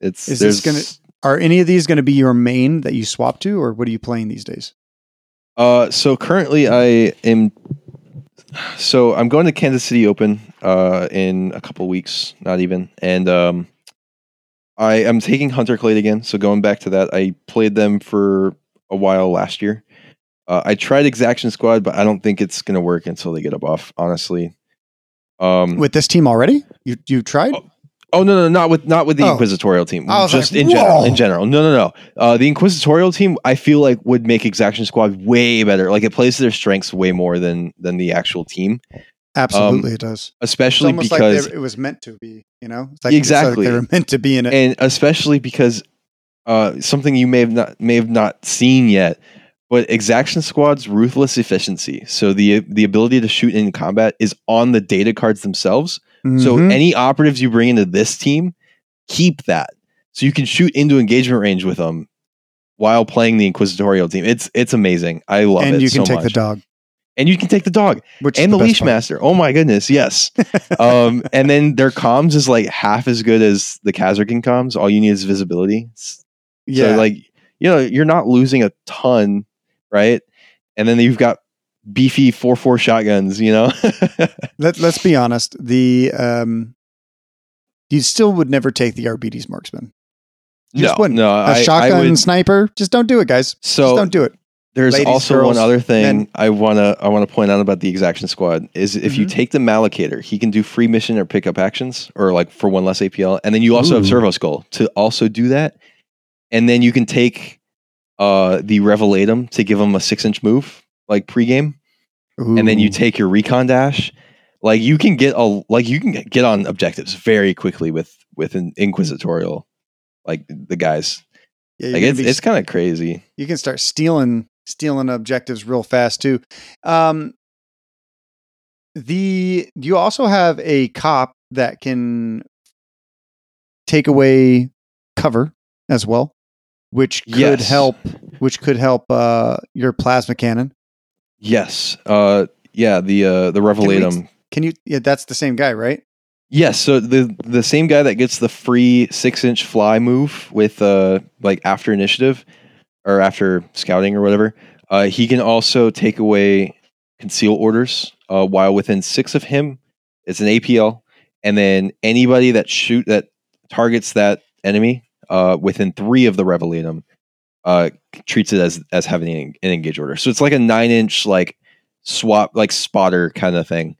It's Is this gonna are any of these going to be your main that you swap to or what are you playing these days? Uh, so currently I am. So I'm going to Kansas City Open uh, in a couple weeks, not even, and um, I am taking Hunter Clade again. So going back to that, I played them for a while last year. Uh, I tried Exaction Squad, but I don't think it's going to work until they get a buff. Honestly. Um, With this team already? You, you tried? Oh, Oh no, no, not with not with the Oh. Inquisitorial team. Just like, in general. In general, no, no, no. Uh, the Inquisitorial team, I feel like would make Exaction Squad way better. Like it plays to their strengths way more than than the actual team, Absolutely, it does. Especially almost because like it was meant to be, you know? It's like, it's like Exactly. they were meant to be in it. and especially because uh, something you may have not may have not seen yet. But Exaction Squad's ruthless efficiency, so the the ability to shoot in combat, is on the data cards themselves. So Mhm. any operatives you bring into this team, keep that. So you can shoot into engagement range with them while playing the Inquisitorial team. It's it's amazing. I love it. and you can so take the much. dog, And you can take the dog which and the, best leash part. master. Oh my goodness, yes. um, and then their comms is like half as good as the Kasrkin comms. All you need is visibility. Yeah. So like you know you're not losing a ton, right? And then you've got beefy four four shotguns. You know. Let, let's be honest. The um, you still would never take the Arbites marksman. You no, just no. A I, shotgun I would, sniper. Just don't do it, guys. Just so don't do it. There's Ladies, also girls, one other thing men. I wanna I wanna point out about the Exaction Squad is if you Mhm. take the Malocator, he can do free mission or pickup actions or like for one less APL, and then you also have Ooh. Servo Skull to also do that, and then you can take uh the Revelatum to give him a six inch move like pregame, and then you take your Recon Dash. Like you can get a like you can get on objectives very quickly with with an Inquisitorial, like the guys. Yeah, Like it's be- it's kind of crazy. you can start stealing stealing objectives real fast too. Um, the you also have a cop that can take away cover as well, which could Yes. help. Which could help uh, your plasma cannon. Yes. Uh yeah, the uh the we- Revelatum. Can you? Yeah, that's the same guy, right? Yes, so the the same guy that gets the free six inch fly move with uh like after initiative or after scouting or whatever, uh he can also take away conceal orders uh while within six of him. It's an APL, and then anybody that shoot that targets that enemy uh within three of the Revelatum uh treats it as as having an, an engage order. So it's like a nine inch like swap like spotter kind of thing.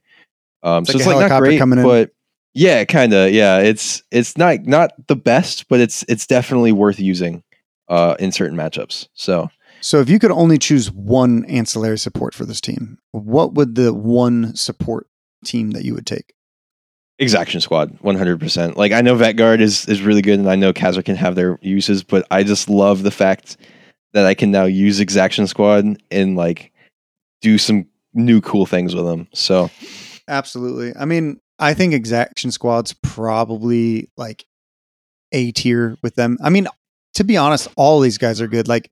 Um, It's so like it's a like not great, coming in. but yeah, kind of. Yeah, it's it's not not the best, but it's it's definitely worth using uh, in certain matchups. So So if you could only choose one ancillary support for this team, what would the one support team that you would take? Exaction Squad, one hundred percent. Like I know Vetguard is is really good, and I know Kasrkin have their uses, but I just love the fact that I can now use Exaction Squad and like do some new cool things with them. So Absolutely. I mean, I think Exaction Squad's probably like A tier with them. I mean, to be honest, all these guys are good. Like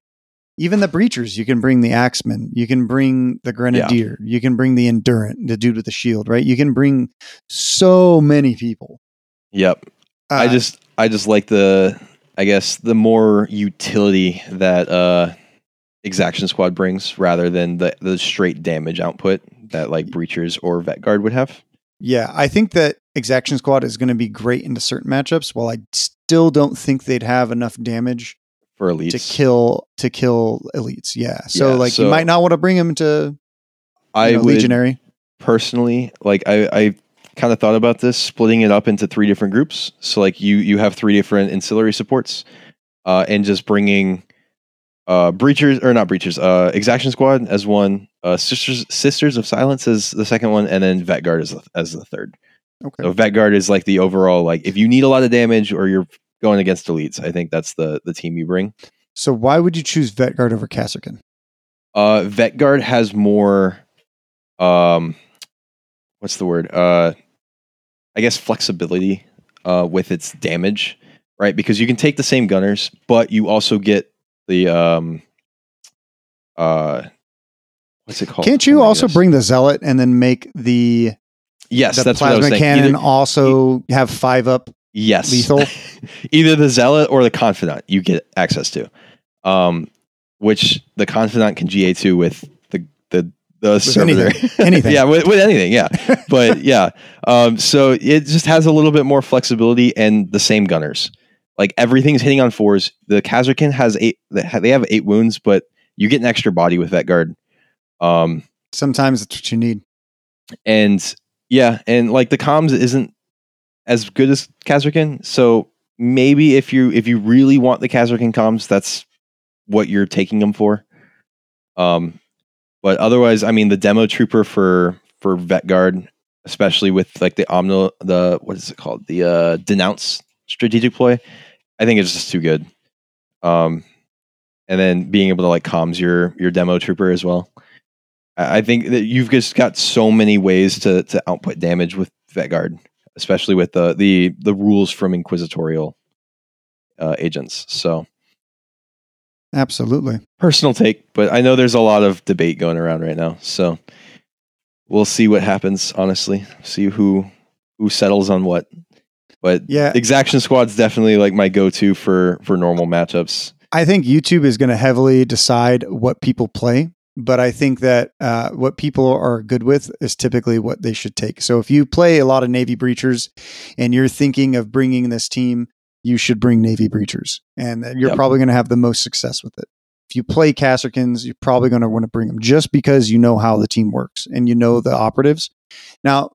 even the Breachers, you can bring the Axeman, you can bring the Grenadier, you can bring the Endurant, the dude with the shield, right? You can bring so many people. yep. I Uh, just I just like the I guess the more utility that uh Exaction Squad brings rather than the the straight damage output that like Breachers or Vet Guard would have. Yeah, I think that Exaction Squad is going to be great into certain matchups. While I still don't think they'd have enough damage For elites. to kill to kill elites. Yeah, so Yeah, like you might not want to bring them to I know, would legionary. personally like I, I kind of thought about this splitting it up into three different groups so like you you have three different ancillary supports uh and just bringing uh breachers or not breachers uh exaction squad as one uh sisters sisters of silence as the second one and then vet guard as, the- as the third Okay. so vet guard is like the overall like if you need a lot of damage or you're going against elites i think that's the the team you bring So why would you choose Vetguard over Kasrkin? Uh, Vet Guard has more, um, what's the word? Uh, I guess flexibility uh, with its damage, right? Because you can take the same gunners, but you also get the um, uh, what's it called? Can't you Oh also bring the Zealot and then make the Yes, the that's what I was plasma saying. cannon Either- also have five up? yes, lethal? Either the zealot or the confidant you get access to, um, which the confidant can GA two with the the the servitor. anything. Anything. yeah, with, with anything, yeah. But yeah, um, so it just has a little bit more flexibility and the same gunners. Like everything's hitting on fours. The Kasrkin has eight. They have eight wounds, but you get an extra body with that guard. Um, Sometimes that's what you need. and yeah, and like the comms isn't as good as Kasrkin. So maybe if you if you really want the Kasrkin comms, that's what you're taking them for. Um, but otherwise, I mean, the demo trooper for for Vet Guard, especially with like the Omno, the what is it called, the uh, denounce strategic ploy, I think it's just too good. Um, and then being able to like comms your your demo trooper as well. I think that you've just got so many ways to to output damage with Vet Guard, especially with the the the rules from Inquisitorial uh, agents. So Absolutely. personal take, but I know there's a lot of debate going around right now. So we'll see what happens. Honestly, see who who settles on what. But Yeah. Exaction Squad's definitely like my go-to for for normal matchups. I think YouTube is going to heavily decide what people play, but I think that uh, what people are good with is typically what they should take. So if you play a lot of Navy Breachers and you're thinking of bringing this team, you should bring Navy Breachers, and you're Yep. probably going to have the most success with it. If you play Kasrkins, you're probably going to want to bring them just because you know how the team works and you know the operatives. Now,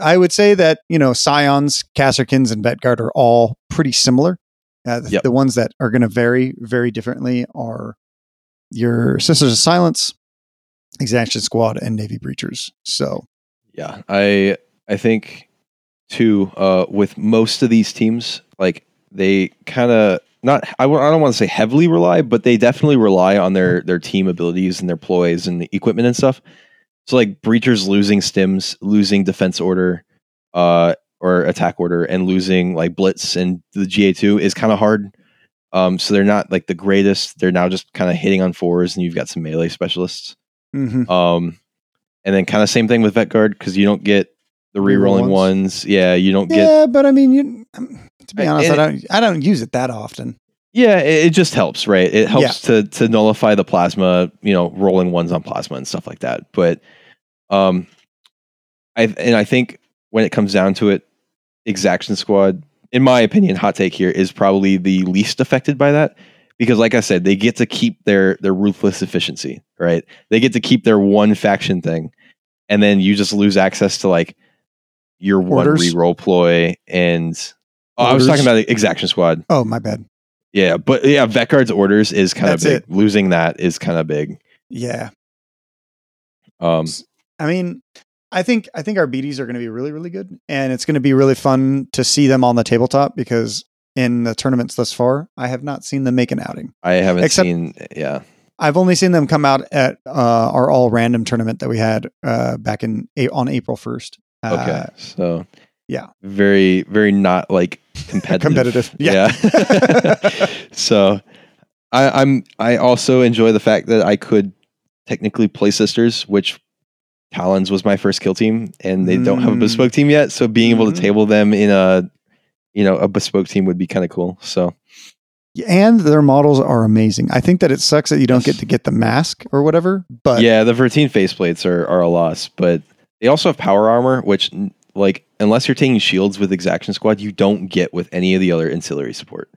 I would say that you know Scions, Kasrkins, and Vetguard are all pretty similar. Uh, the, Yep. the ones that are going to vary very differently are your Sisters of Silence, Exaction Squad, and Navy Breachers. So Yeah, I I think too uh, with most of these teams, like they kind of not I w- I don't want to say heavily rely, but they definitely rely on their their team abilities and their ploys and the equipment and stuff. So like breachers losing stims, losing defense order, uh, or attack order, and losing like blitz and the GA two is kind of hard. Um, so they're not like the greatest. They're now just kind of hitting on fours, and you've got some melee specialists. mhm. Um, and then kind of same thing with vet guard because you don't get the Reroll re-rolling ones. ones. Yeah, you don't get. yeah, but I mean, you, um, to be honest, I don't I don't use it that often. Yeah, it, it just helps, right? It helps to to nullify the plasma, you know, rolling ones on plasma and stuff like that. But, um, I and I think when it comes down to it, Exaction Squad, in my opinion, hot take here is probably the least affected by that because, like I said, they get to keep their their ruthless efficiency, right? They get to keep their one faction thing, and then you just lose access to like your one Orders? reroll ploy and. Oh, I was talking about the Exaction Squad. Oh, my bad. Yeah, but yeah, Vetguard's orders is kind of big. Losing that is kind of big. Yeah, Um, I mean, I think I think our BDs are going to be really really good, and it's going to be really fun to see them on the tabletop because in the tournaments thus far, I have not seen them make an outing. I haven't Except- seen. Yeah, I've only seen them come out at uh, our all random tournament that we had uh, back in on April first. Uh, Okay, so yeah. very very not like competitive. Competitive, yeah. Yeah. so I, I'm I also enjoy the fact that I could technically play sisters, which Talons was my first kill team, and they don't have a Mm. bespoke team yet. So being able Mhm. to table them in a you know a bespoke team would be kind of cool. So and their models are amazing. I think that it sucks that you don't Yes. get to get the mask or whatever. But yeah, the Vertine faceplates are are a loss, but they also have power armor, which like unless you're taking shields with Exaction Squad, you don't get with any of the other ancillary support.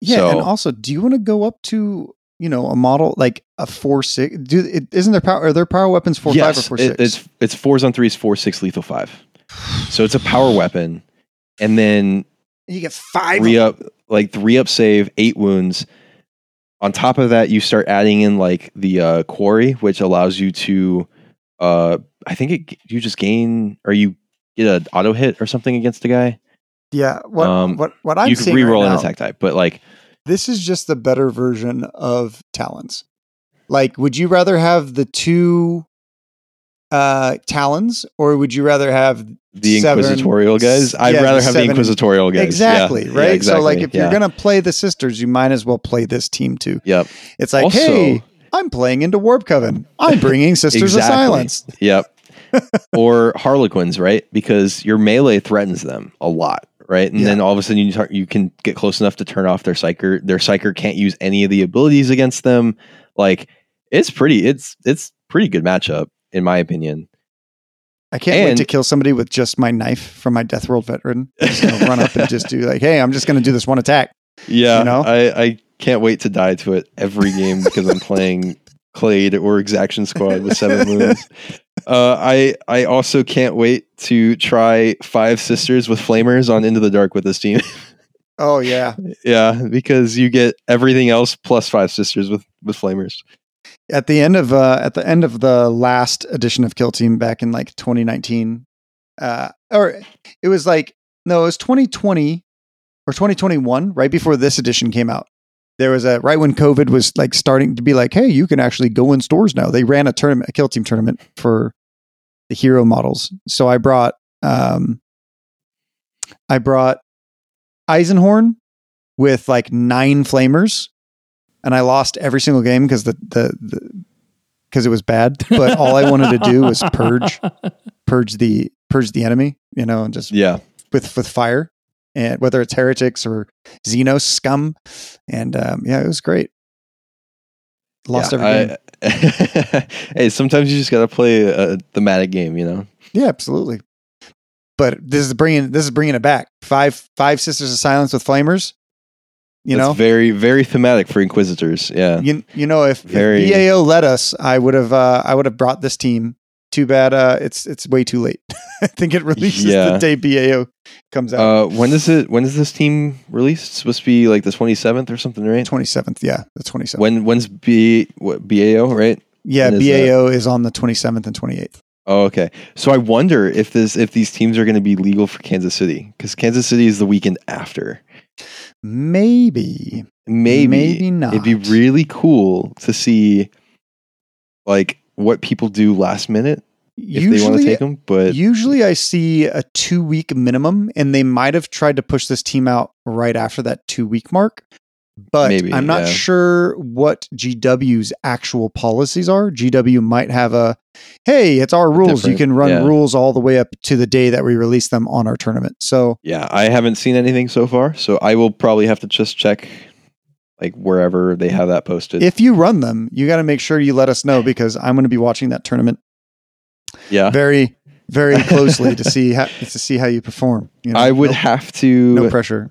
yeah, and also, do you want to go up to you know a model like a four six? Do it, isn't their power? Are their power weapons four five or four it- six? it's it's fours on threes, four six lethal five. So it's a power weapon, and then you get five. three up like three up save, eight wounds. On top of that, you start adding in like the uh, quarry, which allows you to, uh, I think it you just gain or you get an auto hit or something against the guy. Yeah, what Um, what what I'm you can seeing right an attack type, but like This is just the better version of Talons. Like, would you rather have the two uh Talons, or would you rather have the seven- inquisitorial guys. I'd yeah, rather have seven- the inquisitorial guys. exactly Yeah, right? yeah, So, like, exactly, if you're gonna play the sisters, you might as well play this team too. Yep. It's like, Also- hey, I'm playing into Warp Coven. I'm bringing Sisters Exactly. of Silence. Yep. or Harlequins, right? Because your melee threatens them a lot, right? And Yeah. then all of a sudden you tar- you can get close enough to turn off their psyker. Their psyker can't use any of the abilities against them. Like it's pretty. It's it's pretty good matchup in my opinion. I can't wait to kill somebody with just my knife from my Death World veteran. I'm just gonna run up and just do like, hey, I'm just gonna do this one attack. Yeah, You know? I I can't wait to die to it every game because I'm playing Clade or Exaction Squad with seven moons. Uh, I I also can't wait to try Five Sisters with Flamers on Into the Dark with this team. Oh yeah. yeah, because you get everything else plus Five Sisters with with Flamers. at the end of uh at the end of the last edition of Kill Team back in like 2019 uh or it was like no it was 2020 or 2021 right before this edition came out there was a right when covid was like starting to be like hey you can actually go in stores now. They ran a tournament a kill team tournament for the hero models. So i brought um i brought eisenhorn with like nine flamers and I lost every single game because the the because it was bad. But all I wanted to do was purge purge the purge the enemy, you know, and just Yeah, with with fire, and whether it's heretics or Xenos scum, and um, yeah, it was great. Lost yeah, every game. I- hey, sometimes you just gotta play a thematic game, you know. Yeah, absolutely. But this is bringing this is bringing it back. Five five sisters of silence with flamers. You That's know, very very thematic for Inquisitors. Yeah, you, you know if, Very- if BAO let us, I would have uh, I would have brought this team. Too bad uh, it's it's way too late. I think it releases Yeah. the day BAO comes out. Uh, when does it? When is this team released? It's supposed to be like the twenty seventh or something, right? Twenty seventh, yeah, the twenty seventh. When when's B what, BAO right? Yeah, when is BAO is on the twenty seventh and twenty eighth. Oh, okay. So I wonder if this if these teams are going to be legal for Kansas City because Kansas City is the weekend after. Maybe, Maybe Maybe not. It'd be really cool to see like what people do last minute if they want to usually, take them. But usually I see a two week minimum, and they might have tried to push this team out right after that two week mark. But Maybe, I'm not yeah. sure what GW's actual policies are. GW might have a, hey, it's our rules. You can run yeah. rules all the way up to the day that we release them on our tournament. So yeah, I haven't seen anything so far, so I will probably have to just check like wherever they have that posted. if you run them, you got to make sure you let us know because I'm going to be watching that tournament yeah, very, very closely to see how to see how you perform. You know, I would no, have to. no pressure.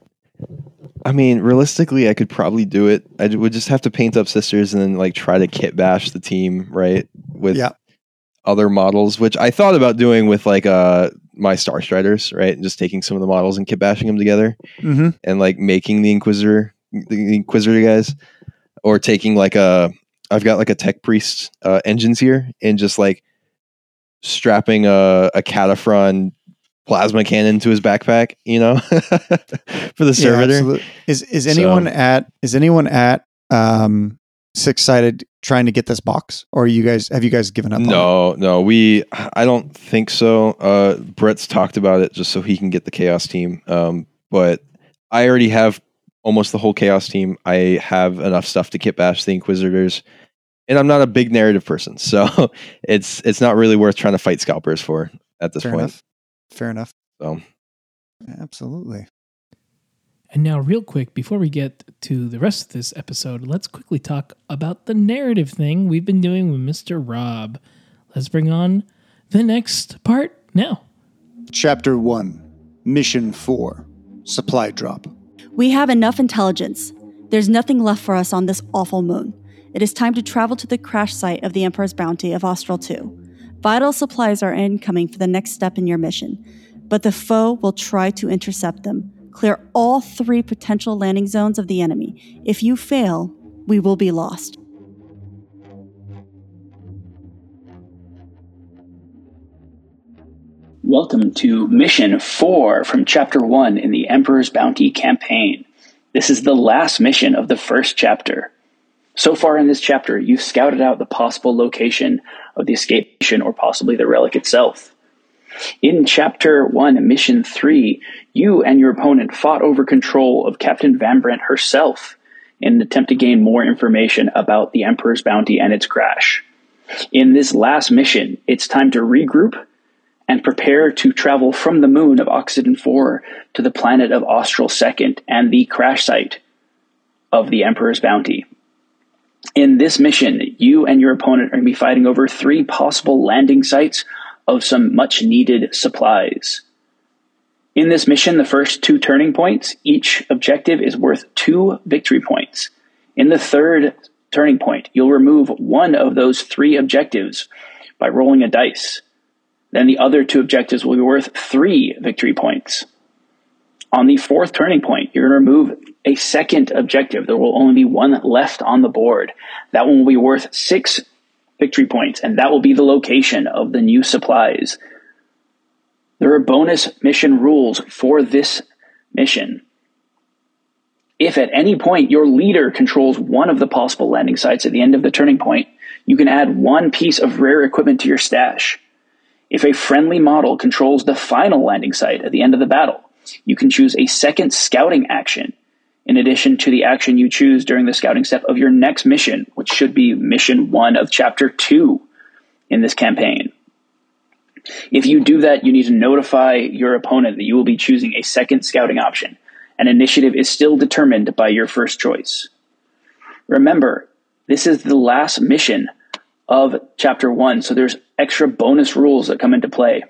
I mean, realistically, I could probably do it. I would just have to paint up sisters and then like try to kit bash the team, right? With Yeah. other models, which I thought about doing with like uh my Star Striders, right? And just taking some of the models and kit bashing them together hmm and like making the Inquisitor, the Inquisitor guys, or taking like a I've got like a Tech Priest uh, engines here and just like strapping a a Cataphron plasma cannon to his backpack, you know, for the Yeah, servitor. absolutely. Is is anyone So- at is anyone at um six sided trying to get this box, or you guys have you guys given up? on? No, no, we. I don't think so. Uh, Brett's talked about it just so he can get the chaos team. Um, but I already have almost the whole chaos team. I have enough stuff to kit bash the Inquisitors, and I'm not a big narrative person, so it's it's not really worth trying to fight scalpers for at this Fair point. enough. Fair enough. So Absolutely. And now, real quick, before we get to the rest of this episode, let's quickly talk about the narrative thing we've been doing with Mr. Rob. Let's bring on the next part now. Chapter one, Mission four, Supply Drop. We have enough intelligence. There's nothing left for us on this awful moon. It is time to travel to the crash site of the Emperor's Bounty of Austral 2. Vital supplies are incoming for the next step in your mission, but the foe will try to intercept them. Clear all three potential landing zones of the enemy. If you fail, we will be lost. Welcome to Mission 4 from Chapter 1 in the Emperor's Bounty campaign. This is the last mission of the first chapter. So far in this chapter, you've scouted out the possible location of the escape mission or possibly the relic itself. In Chapter 1, Mission 3, you and your opponent fought over control of Captain Van Brent herself in an attempt to gain more information about the Emperor's Bounty and its crash. In this last mission, it's time to regroup and prepare to travel from the moon of Oxygen 4 to the planet of Austral 2nd and the crash site of the Emperor's Bounty. In this mission, you and your opponent are going to be fighting over three possible landing sites of some much needed supplies. In this mission, the first two turning points, each objective is worth two victory points. In the third turning point, you'll remove one of those three objectives by rolling a dice. Then the other two objectives will be worth three victory points. On the fourth turning point, you're going to remove a second objective. There will only be one left on the board. That one will be worth six victory points, and that will be the location of the new supplies. There are bonus mission rules for this mission. If at any point your leader controls one of the possible landing sites at the end of the turning point, you can add one piece of rare equipment to your stash. If a friendly model controls the final landing site at the end of the battle, you can choose a second scouting action in addition to the action you choose during the scouting step of your next mission, which should be mission one of chapter two in this campaign. If you do that, you need to notify your opponent that you will be choosing a second scouting option, An initiative is still determined by your first choice. Remember, this is the last mission of chapter one, so there's extra bonus rules that come into play.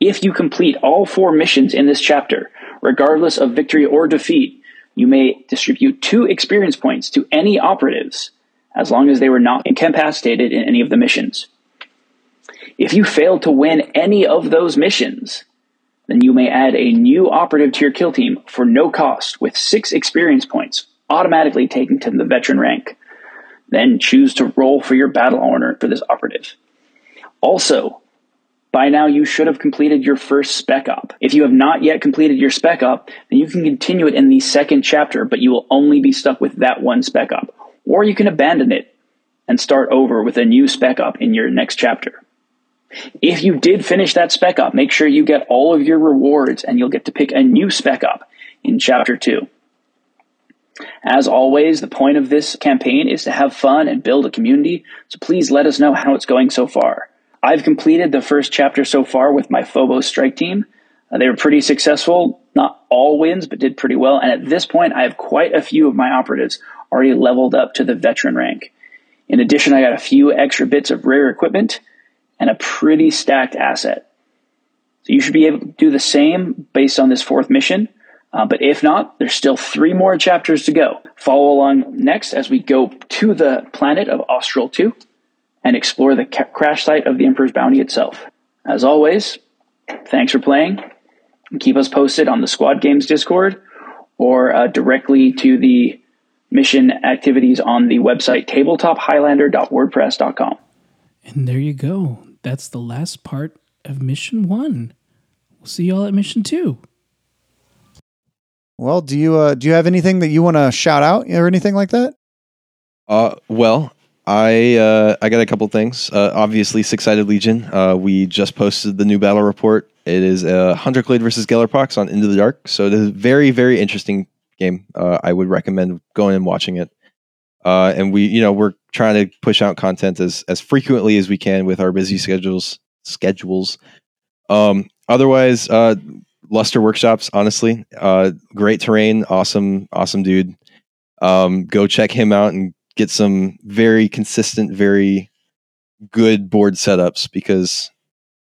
If you complete all four missions in this chapter, regardless of victory or defeat, you may distribute two experience points to any operatives, as long as they were not incapacitated in any of the missions. If you fail to win any of those missions, then you may add a new operative to your kill team for no cost with six experience points, automatically taken to the veteran rank. Then choose to roll for your battle honor for this operative. Also, by now you should have completed your first spec op. If you have not yet completed your spec op, then you can continue it in the second chapter, but you will only be stuck with that one spec op. Or you can abandon it and start over with a new spec op in your next chapter. If you did finish that spec op, make sure you get all of your rewards and you'll get to pick a new spec op in chapter 2. As always, the point of this campaign is to have fun and build a community, so please let us know how it's going so far. I've completed the first chapter so far with my Phobos strike team. Uh, they were pretty successful, not all wins, but did pretty well. And at this point, I have quite a few of my operatives already leveled up to the veteran rank. In addition, I got a few extra bits of rare equipment and a pretty stacked asset. So you should be able to do the same based on this fourth mission. Uh, but if not, there's still three more chapters to go. Follow along next as we go to the planet of Austral 2 and explore the ca- crash site of the Emperor's Bounty itself. As always, thanks for playing. Keep us posted on the Squad Games Discord or uh, directly to the mission activities on the website tabletop.highlander.wordpress.com. And there you go. That's the last part of mission one. We'll see y'all at mission two. Well, do you uh, do you have anything that you want to shout out or anything like that? Uh, well, I uh, I got a couple things. Uh, obviously, Six Sided Legion. Uh, we just posted the new battle report. It is uh, Hunter Clade versus Gellerpox on Into the Dark. So it is a very very interesting game. Uh, I would recommend going and watching it. Uh, and we, you know, we're trying to push out content as as frequently as we can with our busy schedules. Schedules. Um, otherwise, uh, Luster Workshops. Honestly, uh, great terrain, awesome, awesome dude. Um, go check him out and get some very consistent, very good board setups because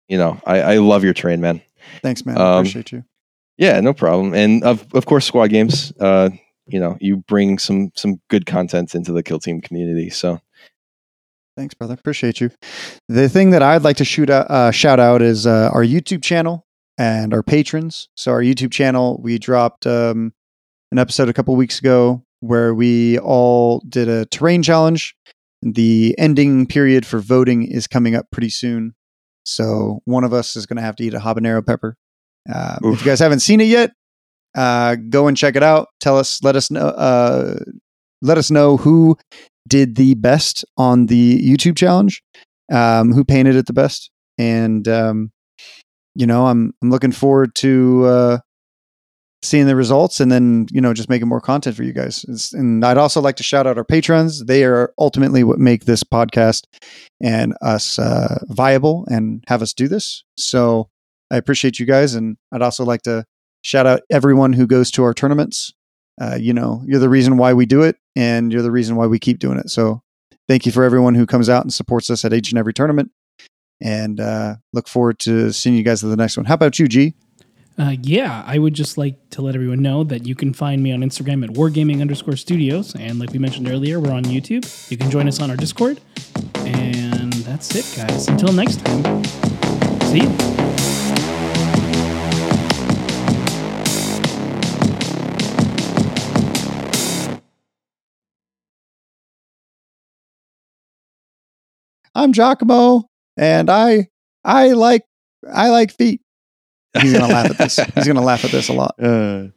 you know I, I love your terrain, man. Thanks, man. Um, Appreciate you. Yeah, no problem. And of of course, squad games. Uh, you know, you bring some some good content into the kill team community. So Thanks, brother. Appreciate you. The thing that I'd like to shoot out, uh, shout out is uh, our YouTube channel and our patrons. So our YouTube channel, we dropped um, an episode a couple weeks ago where we all did a terrain challenge. The ending period for voting is coming up pretty soon. So one of us is going to have to eat a habanero pepper. Uh, if you guys haven't seen it yet, uh, go and check it out. Tell us, let us know, uh, let us know who did the best on the YouTube challenge, um, who painted it the best, and um, you know, I'm I'm looking forward to uh, seeing the results, and then you know, just making more content for you guys. It's, and I'd also like to shout out our patrons; they are ultimately what make this podcast and us uh, viable and have us do this. So I appreciate you guys, and I'd also like to shout out everyone who goes to our tournaments. Uh, you know, you're the reason why we do it, and you're the reason why we keep doing it. So, thank you for everyone who comes out and supports us at each and every tournament. And uh, look forward to seeing you guys at the next one. How about you, G? Uh, yeah, I would just like to let everyone know that you can find me on Instagram at wargaming underscore studios. And like we mentioned earlier, we're on YouTube. You can join us on our Discord. And that's it, guys. Until next time. See you. I'm Giacomo, and I I like I like feet. He's gonna laugh at this. He's gonna laugh at this a lot. uh,